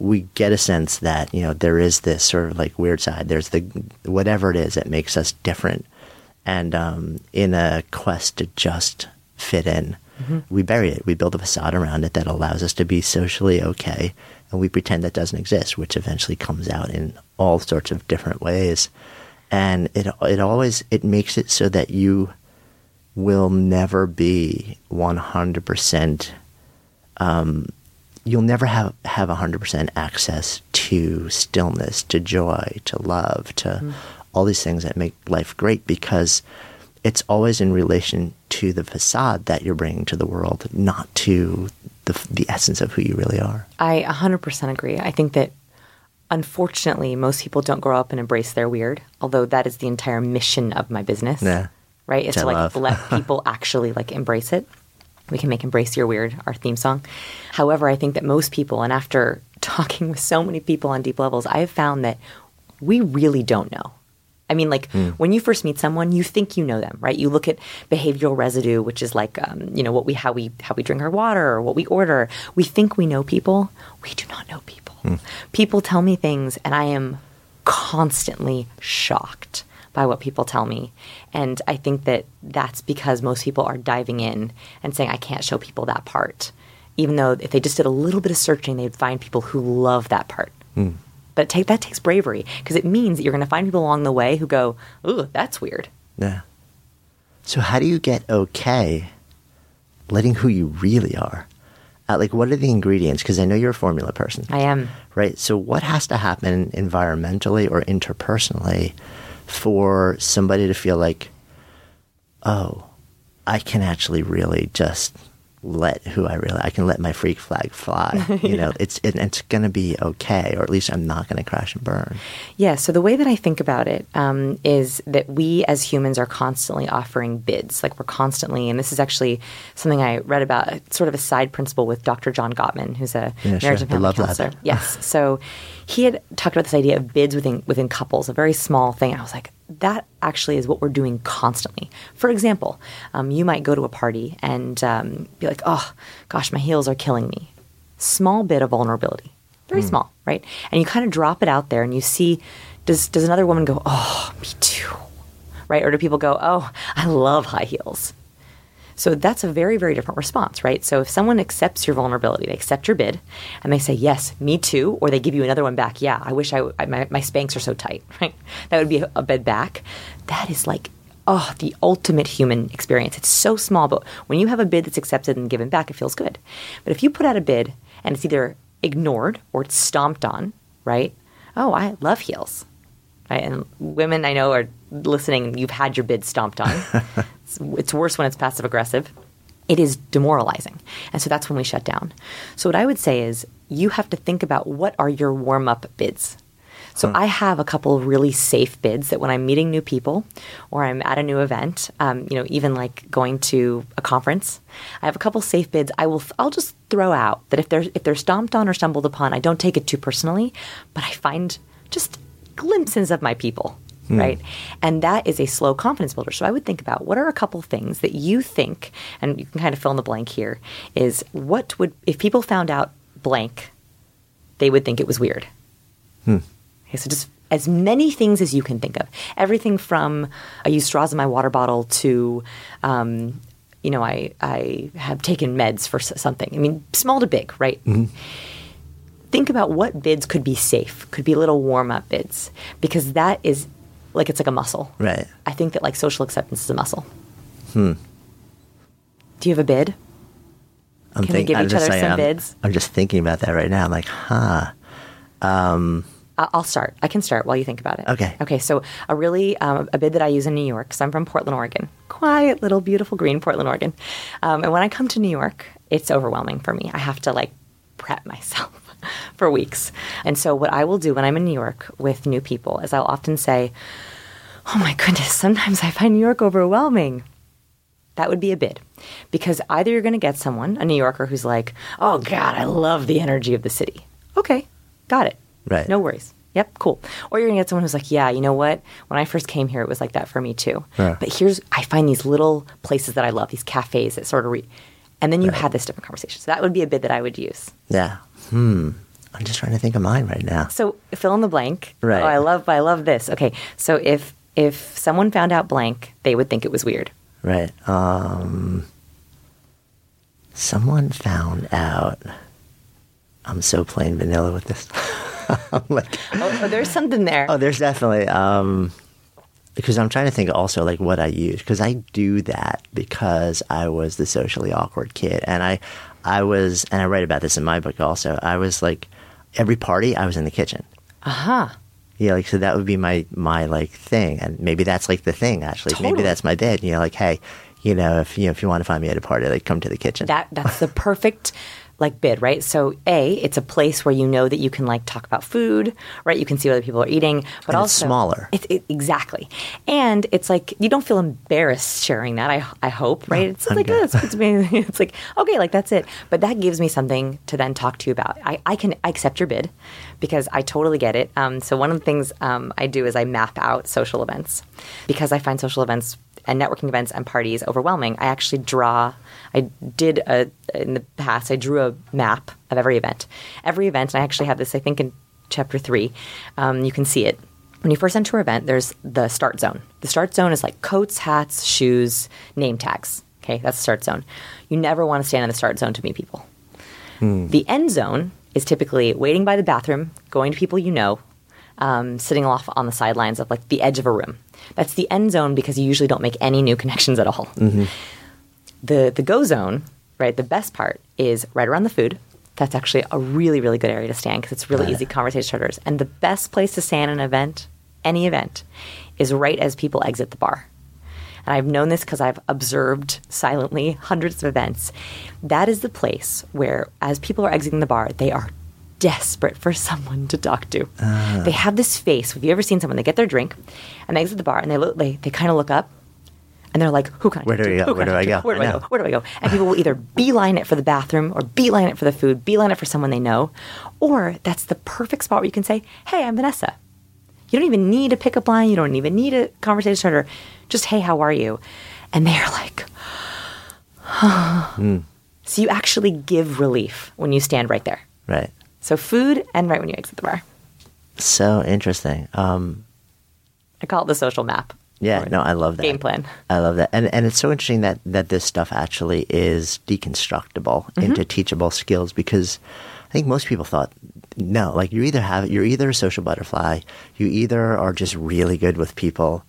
we get a sense that you know there is this sort of like weird side. There's the whatever it is that makes us different, and um, in a quest to just fit in, mm-hmm. we bury it. We build a facade around it that allows us to be socially okay, and we pretend that doesn't exist, which eventually comes out in all sorts of different ways. And it it always it makes it so that you will never be one hundred percent um, you'll never have have 100% access to stillness, to joy, to love, to mm. all these things that make life great because it's always in relation to the facade that you're bringing to the world, not to the, the essence of who you really are. I 100% agree. I think that unfortunately, most people don't grow up and embrace their weird, although that is the entire mission of my business. Yeah. Right? It's to like let people actually like embrace it. We can make Embrace Your Weird our theme song. However, I think that most people, and after talking with so many people on deep levels, I have found that we really don't know. I mean, like mm. when you first meet someone, you think you know them, right? You look at behavioral residue, which is like, um, you know, what we how we how we drink our water or what we order. We think we know people. We do not know people. Mm. People tell me things, and I am constantly shocked by what people tell me. And I think that that's because most people are diving in and saying, I can't show people that part. Even though if they just did a little bit of searching, they'd find people who love that part. Mm. But take, that takes bravery because it means that you're going to find people along the way who go, Ooh, that's weird. Yeah. So, how do you get okay letting who you really are? Uh, like, what are the ingredients? Because I know you're a formula person. I am. Right. So, what has to happen environmentally or interpersonally for somebody to feel like, oh, I can actually really just let who I really I can let my freak flag fly. You know, it's it, it's going to be okay, or at least I'm not going to crash and burn. Yeah. So the way that I think about it um, is that we as humans are constantly offering bids. Like we're constantly, and this is actually something I read about, sort of a side principle with Dr. John Gottman, who's a yeah, marriage sure. and family counselor. yes. So he had talked about this idea of bids within within couples, a very small thing. I was like, that actually is what we're doing constantly. For example, um, you might go to a party and um, be like, "Oh, gosh, my heels are killing me." Small bit of vulnerability, very mm. small, right? And you kind of drop it out there, and you see, does does another woman go, "Oh, me too," right? Or do people go, "Oh, I love high heels." So that's a very, very different response, right? So if someone accepts your vulnerability, they accept your bid, and they say, yes, me too, or they give you another one back, yeah, I wish I, I my, my Spanx are so tight, right? That would be a, a bid back. That is like oh, the ultimate human experience. It's so small, but when you have a bid that's accepted and given back, it feels good. But if you put out a bid and it's either ignored or it's stomped on, right? Oh, I love heels. Right? And women I know are listening, you've had your bid stomped on. it's, it's worse when it's passive aggressive. It is demoralizing. And so that's when we shut down. So what I would say is you have to think about what are your warm up bids. So huh. I have a couple of really safe bids that when I'm meeting new people or I'm at a new event, um, you know, even like going to a conference, I have a couple safe bids. I will, I'll just throw out that if they're if they're stomped on or stumbled upon, I don't take it too personally, but I find just glimpses of my people. Mm. Right. And that is a slow confidence builder. So I would think about what are a couple things that you think, and you can kind of fill in the blank here, is what would, if people found out blank, they would think it was weird. Hmm. Okay, so just as many things as you can think of. Everything from I use straws in my water bottle to, um, you know, I, I have taken meds for something. I mean, small to big, right? Mm-hmm think about what bids could be safe, could be little warm up bids, because that is like it's like a muscle. Right. I think that like social acceptance is a muscle. Hmm. Do you have a bid? I'm Can think, we give I'm each other some bids? I'm just thinking about that right now. I'm like, huh. Um, I'll start. I can start while you think about it. Okay. Okay. So a really um, a bid that I use in New York. Because I'm from Portland, Oregon. Quiet little beautiful green Portland, Oregon. Um, and when I come to New York, it's overwhelming for me. I have to like prep myself for weeks. And so what I will do when I'm in New York with new people is I'll often say, "Oh my goodness, sometimes I find New York overwhelming." That would be a bid. Because either you're going to get someone, a New Yorker, who's like, oh God, I love the energy of the city. Okay, got it. Right. No worries. Yep, cool. Or you're going to get someone who's like, yeah, you know what? When I first came here, it was like that for me too. Yeah. But here's, I find these little places that I love, these cafes that sort of re. And then you have this different conversation. So that would be a bid that I would use. yeah. Hmm. I'm just trying to think of mine right now. So fill in the blank. Right. Oh, I love, I love this. Okay. So if, if someone found out blank, they would think it was weird. Right. Um, someone found out. I'm so plain vanilla with this. Like, Oh, oh, there's something there. oh, there's definitely. Um, because I'm trying to think also like what I use because I do that because I was the socially awkward kid and I, I was and I write about this in my book also. I was like, every party I was in the kitchen. Uh-huh. Yeah, like so that would be my my like thing, and maybe that's like the thing actually. Totally. Maybe that's my bid. You know, like hey, you know, if you know if you want to find me at a party, like come to the kitchen. That that's the perfect like bid, right? So a, it's a place where you know that you can like talk about food, right? You can see what other people are eating, but And it's also smaller. It's it, exactly, and it's like you don't feel embarrassed sharing that. I I hope, right? it's I'm like good. oh, it's, it's, me. it's like okay, like that's it. But that gives me something to then talk to you about. I I can I accept your bid because I totally get it. Um, so one of the things um, I do is I map out social events because I find social events and networking events and parties overwhelming. I actually draw. I did a in the past. I drew a map of every event. Every event, and I actually have this. I think in chapter three, um, you can see it. When you first enter an event, there's the start zone. The start zone is like coats, hats, shoes, name tags. Okay, that's the start zone. You never want to stand in the start zone to meet people. The end zone is typically waiting by the bathroom, going to people you know, um, sitting off on the sidelines of like the edge of a room. That's the end zone because you usually don't make any new connections at all. The the go zone, right? The best part is right around the food. That's actually a really really good area to stand because it's really easy conversation starters. And the best place to stand an event, any event, is right as people exit the bar. And I've known this because I've observed silently hundreds of events. That is the place where, as people are exiting the bar, they are desperate for someone to talk to. Ah. They have this face. Have you ever seen someone? They get their drink and they exit the bar and they look. They, they kind of look up and they're like, "Who can I Where do go? Who Where do I go? Where do I I, go? Where do I go?" And people will either beeline it for the bathroom, or beeline it for the food, beeline it for someone they know, or that's the perfect spot where you can say, "Hey, I'm Vanessa." You don't even need a pickup line. You don't even need a conversation starter. Just, hey, how are you? And they're like, hmm. so you actually give relief when you stand right there. right. So food and right when you exit the bar. So interesting. Um, I call it the social map. yeah, no, I love that Game plan. I love that, and and it's so interesting that that this stuff actually is deconstructible Mm-hmm. into teachable skills because I think most people thought no, like you either have you're either a social butterfly, you either are just really good with people,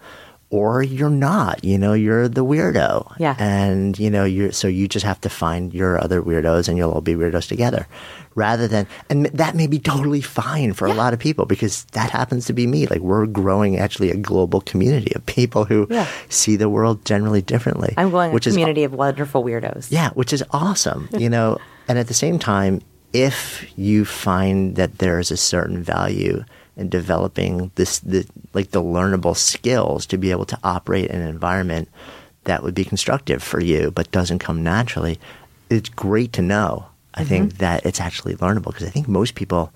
or you're not. You know, you're the weirdo. Yeah. and you know you're so you just have to find your other weirdos, and you'll all be weirdos together, rather than and that may be totally fine for a lot of people because that happens to be me. Like we're growing actually a global community of people who Yeah. see the world generally differently. I'm going which a is community of wonderful weirdos. yeah, which is awesome, you know. And at the same time, if you find that there is a certain value in developing this, the, like the learnable skills to be able to operate in an environment that would be constructive for you, but doesn't come naturally, it's great to know. I Mm-hmm. think that it's actually learnable because I think most people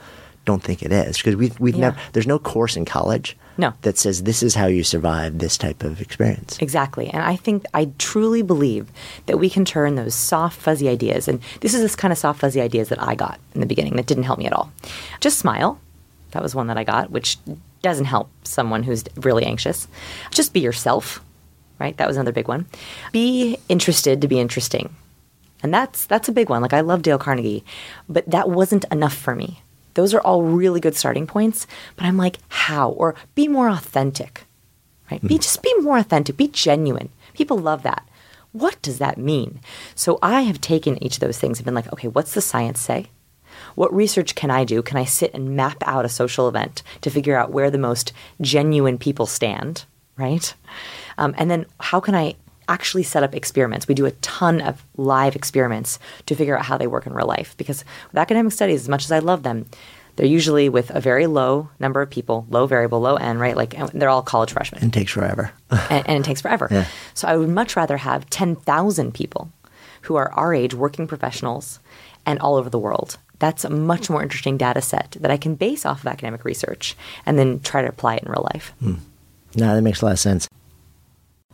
don't think it is because we've we've Yeah. never there's no course in college No. that says this is how you survive this type of experience. Exactly. And I think, I truly believe that we can turn those soft, fuzzy ideas, and this is this kind of soft, fuzzy ideas that I got in the beginning that didn't help me at all. Just smile. That was one that I got, which doesn't help someone who's really anxious. Just be yourself, right? That was another big one. Be interested to be interesting. And that's that's a big one. Like I love Dale Carnegie, but that wasn't enough for me. Those are all really good starting points, but I'm like, how? Or be more authentic. Right? Be hmm. just be more authentic, be genuine. People love that. What does that mean? So I have taken each of those things and been like, okay, what's the science say? What research can I do? Can I sit and map out a social event to figure out where the most genuine people stand, right? Um, and then how can I actually set up experiments? We do a ton of live experiments to figure out how they work in real life because with academic studies, as much as I love them, they're usually with a very low number of people, low variable, low n, right? Like they're all college freshmen. And it takes forever. and, and, it takes forever. Yeah. So I would much rather have 10,000 people who are our age, working professionals, and all over the world. That's a much more interesting data set that I can base off of academic research and then try to apply it in real life. Hmm. No, that makes a lot of sense.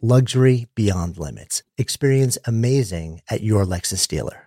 luxury beyond limits. Experience amazing at your Lexus dealer.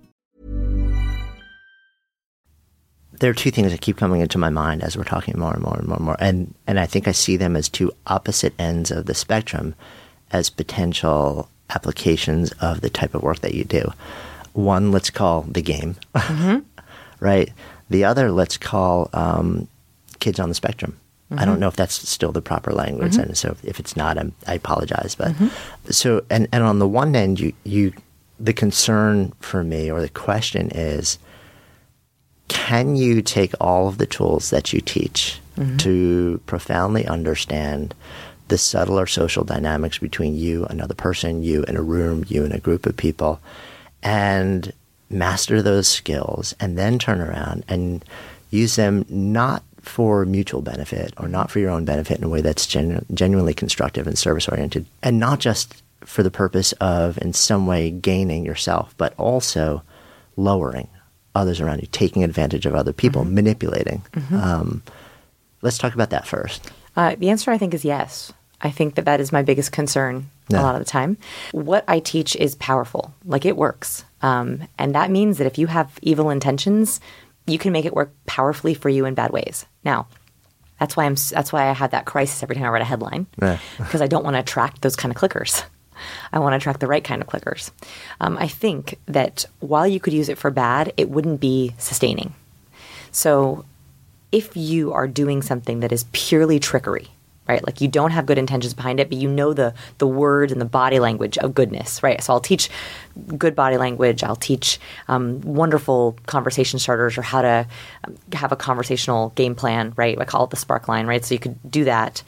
There are two things that keep coming into my mind as we're talking more and more and more and more. And, and I think I see them as two opposite ends of the spectrum as potential applications of the type of work that you do. One, let's call the game, mm-hmm. right? The other, let's call um, kids on the spectrum. Mm-hmm. I don't know if that's still the proper language, mm-hmm. and so if it's not, I'm, i apologize. But mm-hmm. so, and and on the one end, you you the concern for me or the question is, can you take all of the tools that you teach mm-hmm. to profoundly understand the subtler social dynamics between you, another person, you in a room, you in a group of people, and master those skills, and then turn around and use them not for mutual benefit or not for your own benefit in a way that's genu- genuinely constructive and service oriented, and not just for the purpose of in some way gaining yourself, but also lowering others around you, taking advantage of other people, mm-hmm. manipulating. Mm-hmm. Um, let's talk about that first. Uh, the answer, I think, is yes. I think that that is my biggest concern a lot of the time. What I teach is powerful, like it works. Um, and that means that if you have evil intentions, you can make it work powerfully for you in bad ways. Now, that's why I'm. That's why I have that crisis every time I write a headline because I don't want to attract those kind of clickers. I want to attract the right kind of clickers. Um, I think that while you could use it for bad, it wouldn't be sustaining. So, if you are doing something that is purely trickery, right? Like you don't have good intentions behind it, but you know the the words and the body language of goodness, right? So I'll teach good body language. I'll teach um, wonderful conversation starters or how to um, have a conversational game plan, right? I call it the spark line, right? So you could do that,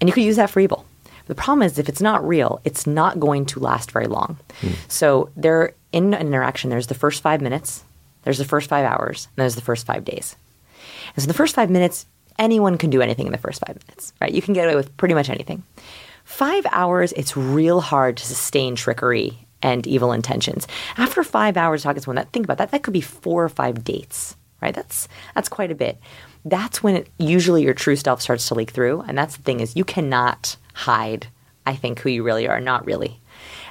and you could use that for evil. The problem is if it's not real, it's not going to last very long. Hmm. So there, in an interaction, there's the first five minutes, there's the first five hours, and there's the first five days. And so the first five minutes, anyone can do anything in the first five minutes, right? You can get away with pretty much anything. five hours, it's real hard to sustain trickery and evil intentions. After five hours talking to someone, that think about that, that could be four or five dates, right? That's that's quite a bit. That's when it, usually your true self starts to leak through, and that's the thing is you cannot hide. I think who you really are, not really.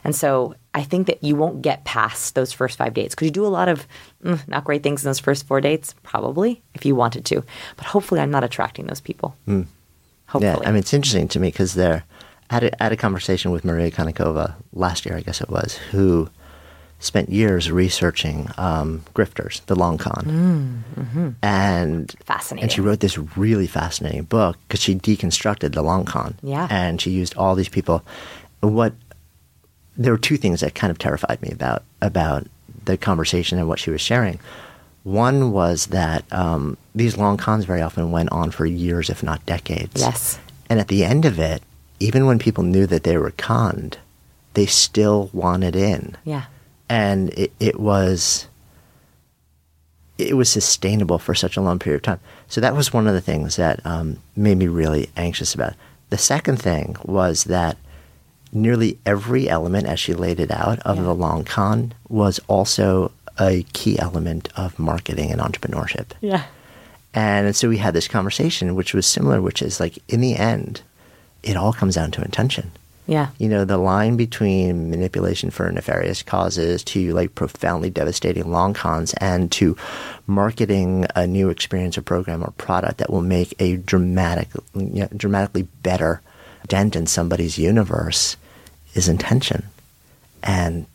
And so I think that you won't get past those first five dates because you do a lot of mm, not great things in those first four dates, probably, if you wanted to. But hopefully, I'm not attracting those people. Hopefully. Hmm. Yeah, I mean, it's interesting to me because there, I had, a, I had a conversation with Maria Konnikova last year, I guess it was, who spent years researching um, grifters, the long con. And Fascinating. And she wrote this really fascinating book because she deconstructed the long con. Yeah. And she used all these people. What there were two things that kind of terrified me about about the conversation and what she was sharing. One was that um, these long cons very often went on for years, if not decades. Yes. And at the end of it, even when people knew that they were conned, they still wanted in. Yeah. And it, it was it was sustainable for such a long period of time. So that was one of the things that um, made me really anxious about. it. The second thing was that nearly every element, as she laid it out, of the long con was also a key element of marketing and entrepreneurship. Yeah. And so we had this conversation, which was similar, which is like in the end, it all comes down to intention. Yeah. You know, the line between manipulation for nefarious causes to like profoundly devastating long cons and to marketing a new experience or program or product that will make a dramatic, you know, dramatically better dent in somebody's universe is intention. And,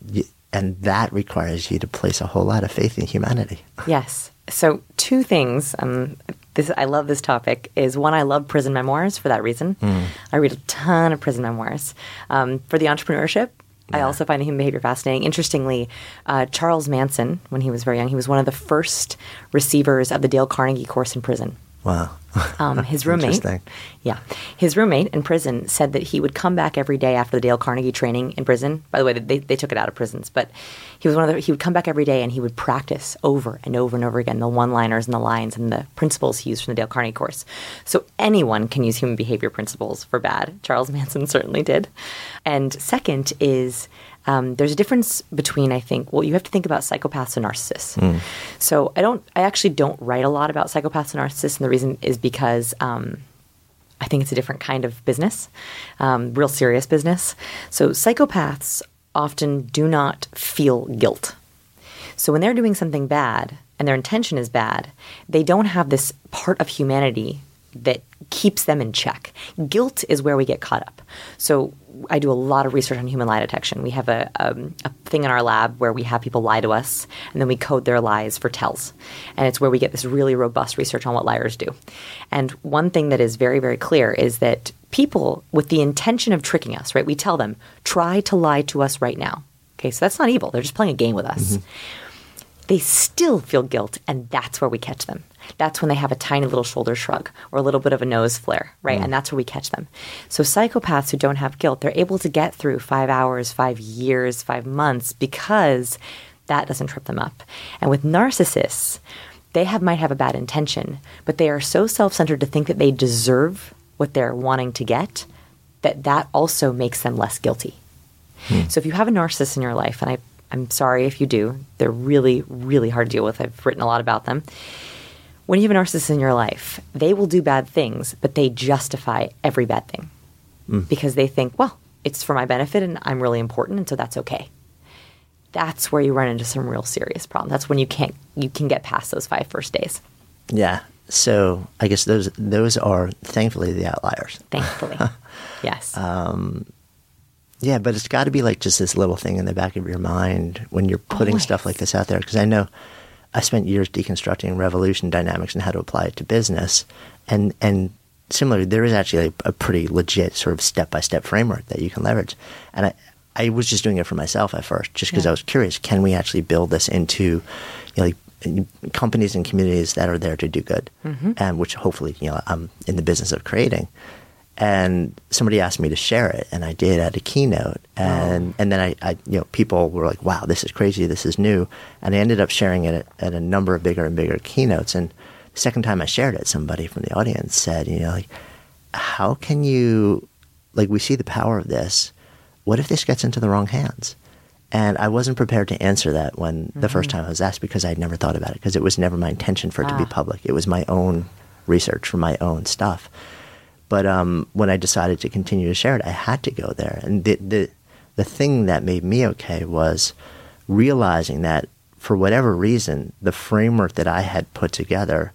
and that requires you to place a whole lot of faith in humanity. Yes. So two things. Um, this I love this topic. Is one I love prison memoirs for that reason. I read a ton of prison memoirs um, for the entrepreneurship. I also find the human behavior fascinating. Interestingly, uh, Charles Manson, when he was very young, he was one of the first receivers of the Dale Carnegie course in prison. Wow. Um, his roommate, yeah, his roommate in prison said that he would come back every day after the Dale Carnegie training in prison. By the way, they, they took it out of prisons, but he was one of the, he would come back every day and he would practice over and over and over again the one-liners and the lines and the principles he used from the Dale Carnegie course. So anyone can use human behavior principles for bad. Charles Manson certainly did. And second is um, there's a difference between I think well you have to think about psychopaths and narcissists. So I don't I actually don't write a lot about psychopaths and narcissists, and the reason is because um, I think it's a different kind of business, um, real serious business. So psychopaths often do not feel guilt. So when they're doing something bad and their intention is bad, they don't have this part of humanity that keeps them in check. Guilt is where we get caught up. So I do a lot of research on human lie detection. We have a, um, a thing in our lab where we have people lie to us and then we code their lies for tells. And it's where we get this really robust research on what liars do. And one thing that is very, very clear is that people with the intention of tricking us, right? We tell them, try to lie to us right now. Okay, so that's not evil. They're just playing a game with us they still feel guilt, and that's where we catch them. That's when they have a tiny little shoulder shrug or a little bit of a nose flare, right? And mm. that's where we catch them. So, psychopaths who don't have guilt, they're able to get through five hours, five years, five months because that doesn't trip them up. And with narcissists, they have might have a bad intention, but they are so self-centered to think that they deserve what they're wanting to get that that also makes them less guilty. Hmm. So if you have a narcissist in your life, and I, I'm sorry if you do, they're really, really hard to deal with. I've written a lot about them. When you have a narcissist in your life, they will do bad things, but they justify every bad thing hmm. because they think, well, it's for my benefit and I'm really important, and so that's okay. That's where you run into some real serious problems. That's when you can't you can get past those five first days. Yeah. So I guess those those are thankfully the outliers. Thankfully, yes. Um, Yeah, but it's got to be like just this little thing in the back of your mind when you're putting stuff like this out there. Because I know I spent years deconstructing revolution dynamics and how to apply it to business, and and similarly, there is actually a, a pretty legit sort of step by step framework that you can leverage. And I I was just doing it for myself at first, just because Yeah. I was curious. Can we actually build this into you know, like companies and communities that are there to do good, mm-hmm. and which hopefully you know I'm in the business of creating and somebody asked me to share it and I did at a keynote and and then I, I you know people were like wow this is crazy this is new and I ended up sharing it at, at a number of bigger and bigger keynotes and the second time I shared it somebody from the audience said you know like how can you like we see the power of this. What if this gets into the wrong hands? And I wasn't prepared to answer that when the first mm-hmm. time I was asked because I'd never thought about it because it was never my intention for it to be ah. public. It was my own research for my own stuff. But um, when I decided to continue to share it, I had to go there. And the, the the thing that made me okay was realizing that for whatever reason, the framework that I had put together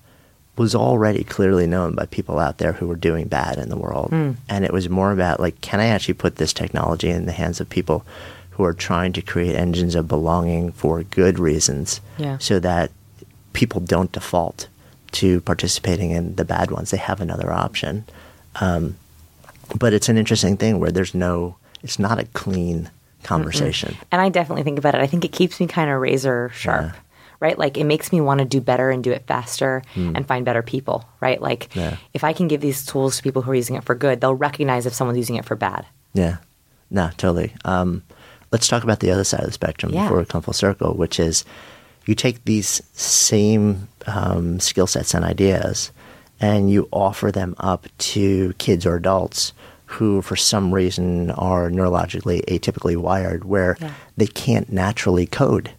was already clearly known by people out there who were doing bad in the world. And it was more about like, can I actually put this technology in the hands of people who are trying to create engines of belonging for good reasons Yeah. so that people don't default to participating in the bad ones. They have another option. Um, but it's an interesting thing where there's no, it's not a clean conversation. And I definitely think about it. I think it keeps me kind of razor sharp, right? Like it makes me want to do better and do it faster and find better people, right? Like Yeah. if I can give these tools to people who are using it for good, they'll recognize if someone's using it for bad. Yeah, no, totally. Um, let's talk about the other side of the spectrum Yeah. before we come full circle, which is you take these same um, skill sets and ideas and you offer them up to kids or adults who, for some reason, are neurologically atypically wired, where Yeah. they can't naturally code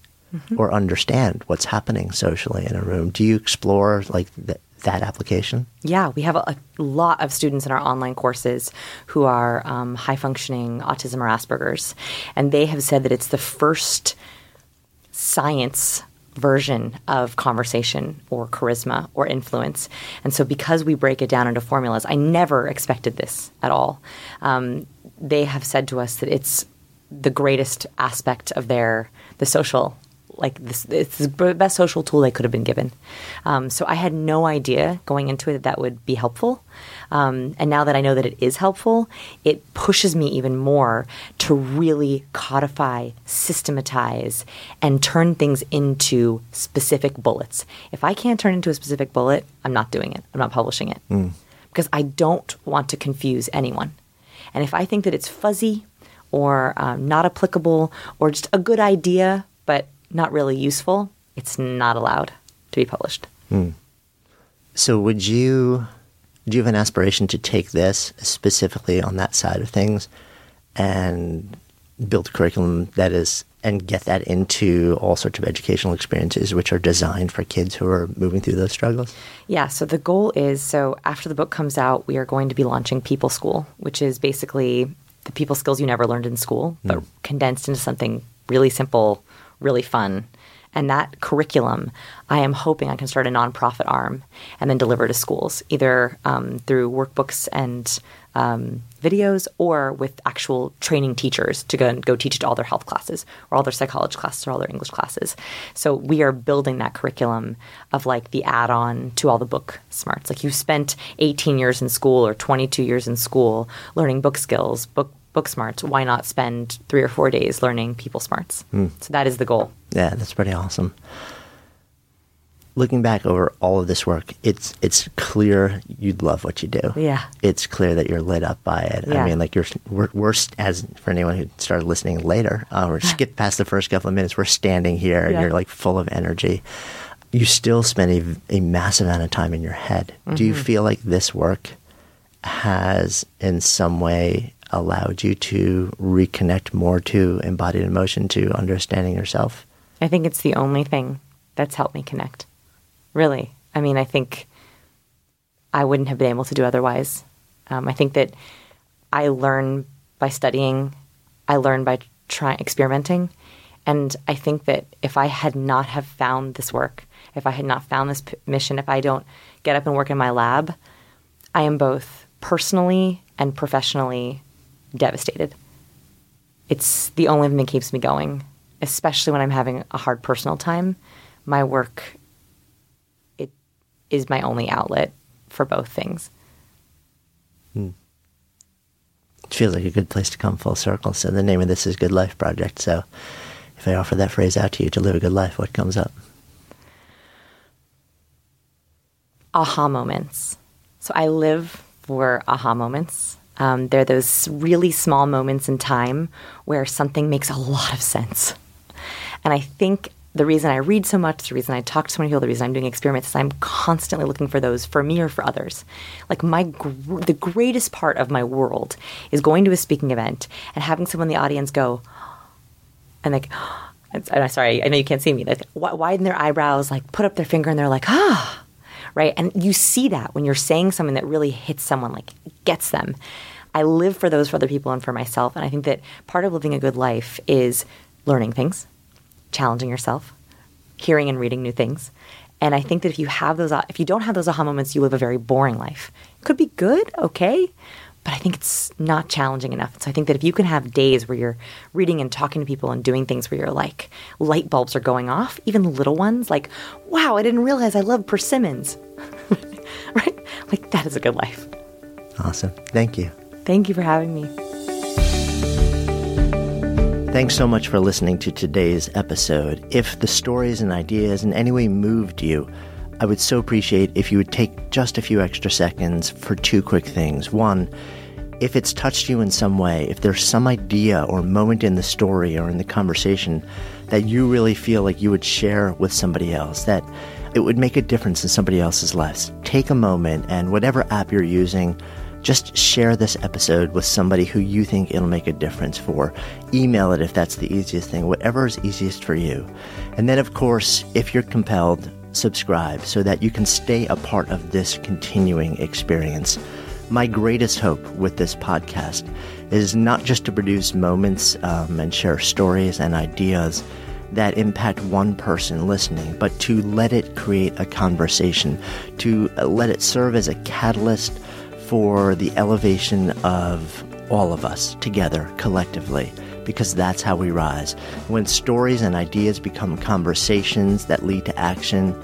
or understand what's happening socially in a room. Do you explore like th- that application? Yeah, we have a, a lot of students in our online courses who are um, high functioning autism or Asperger's. And they have said that it's the first science version of conversation or charisma or influence. And so, because we break it down into formulas, I never expected this at all. Um, they have said to us that it's the greatest aspect of their the social like this it's the best social tool they could have been given um, so i had no idea going into it that that would be helpful um, and now that i know that it is helpful it pushes me even more to really codify systematize and turn things into specific bullets. If i can't turn into a specific bullet i'm not doing it. I'm not publishing it. Because i don't want to confuse anyone. And if I think that it's fuzzy or um, not applicable or just a good idea but not really useful, it's not allowed to be published. So would you do you have an aspiration to take this specifically on that side of things and build a curriculum that is and get that into all sorts of educational experiences which are designed for kids who are moving through those struggles? Yeah, so the goal is so after the book comes out, we are going to be launching People School, which is basically the people skills you never learned in school, but hmm. condensed into something really simple, really fun. And that curriculum, I am hoping I can start a nonprofit arm and then deliver to schools, either um, through workbooks and um, videos or with actual training teachers to go and go teach it to all their health classes or all their psychology classes or all their English classes. So we are building that curriculum of like the add-on to all the book smarts. Like you spent 18 years in school or 22 years in school learning book skills, book book smarts. Why not spend three or four days learning people smarts? So that is the goal. Yeah, that's pretty awesome. Looking back over all of this work, it's it's clear you love what you do. Yeah. it's clear that you're lit up by it. I mean, like you're we're, we're as for anyone who started listening later, uh, or skip past the first couple of minutes, we're standing here and you're like full of energy. You still spend a, a massive amount of time in your head. Do you feel like this work has, in some way, allowed you to reconnect more to embodied emotion, to understanding yourself? I think it's the only thing that's helped me connect. Really. I mean, I think I wouldn't have been able to do otherwise. Um, I think that I learn by studying, I learn by trying experimenting, and I think that if I had not have found this work, if I had not found this p- mission, if I don't get up and work in my lab, I am both personally and professionally devastated. It's the only thing that keeps me going, especially when I'm having a hard personal time. My work it is my only outlet for both things. Hmm. It feels like a good place to come full circle. So the name of this is Good Life Project. So if I offer that phrase out to you to live a good life, what comes up? aha moments. So I live for aha moments. Um, they're those really small moments in time where something makes a lot of sense. And I think the reason I read so much, the reason I talk to so many people, the reason I'm doing experiments is I'm constantly looking for those for me or for others. Like my gr- the greatest part of my world is going to a speaking event and having someone in the audience go, and like, I'm sorry, I know you can't see me. Like widen their eyebrows, like put up their finger, and they're like, ah, right. And you see that when you're saying something that really hits someone, like gets them. I live for those for other people and for myself, and I think that part of living a good life is learning things, challenging yourself, hearing and reading new things. And I think that if you have those, if you don't have those aha moments, you live a very boring life. It could be good, okay, but I think it's not challenging enough. So I think that if you can have days where you're reading and talking to people and doing things where you're like light bulbs are going off, even little ones, like, wow, I didn't realize I love persimmons. right? Like that is a good life. Awesome. Thank you. Thank you for having me. Thanks so much for listening to today's episode. If the stories and ideas in any way moved you, I would so appreciate if you would take just a few extra seconds for two quick things. One, if it's touched you in some way, if there's some idea or moment in the story or in the conversation that you really feel like you would share with somebody else, that it would make a difference in somebody else's lives, take a moment and whatever app you're using, just share this episode with somebody who you think it'll make a difference for. Email it if that's the easiest thing, whatever is easiest for you. And then, of course, if you're compelled, subscribe so that you can stay a part of this continuing experience. My greatest hope with this podcast is not just to produce moments um, and share stories and ideas that impact one person listening, but to let it create a conversation, to let it serve as a catalyst for the elevation of all of us together collectively because that's how we rise. When stories and ideas become conversations that lead to action,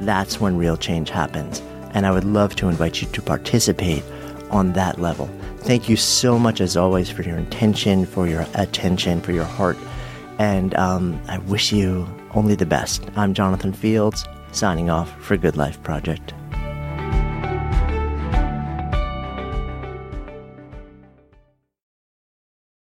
that's when real change happens. And I would love to invite you to participate on that level. Thank you so much, as always, for your intention, for your attention, for your heart. And um, I wish you only the best. I'm Jonathan Fields, signing off for Good Life Project.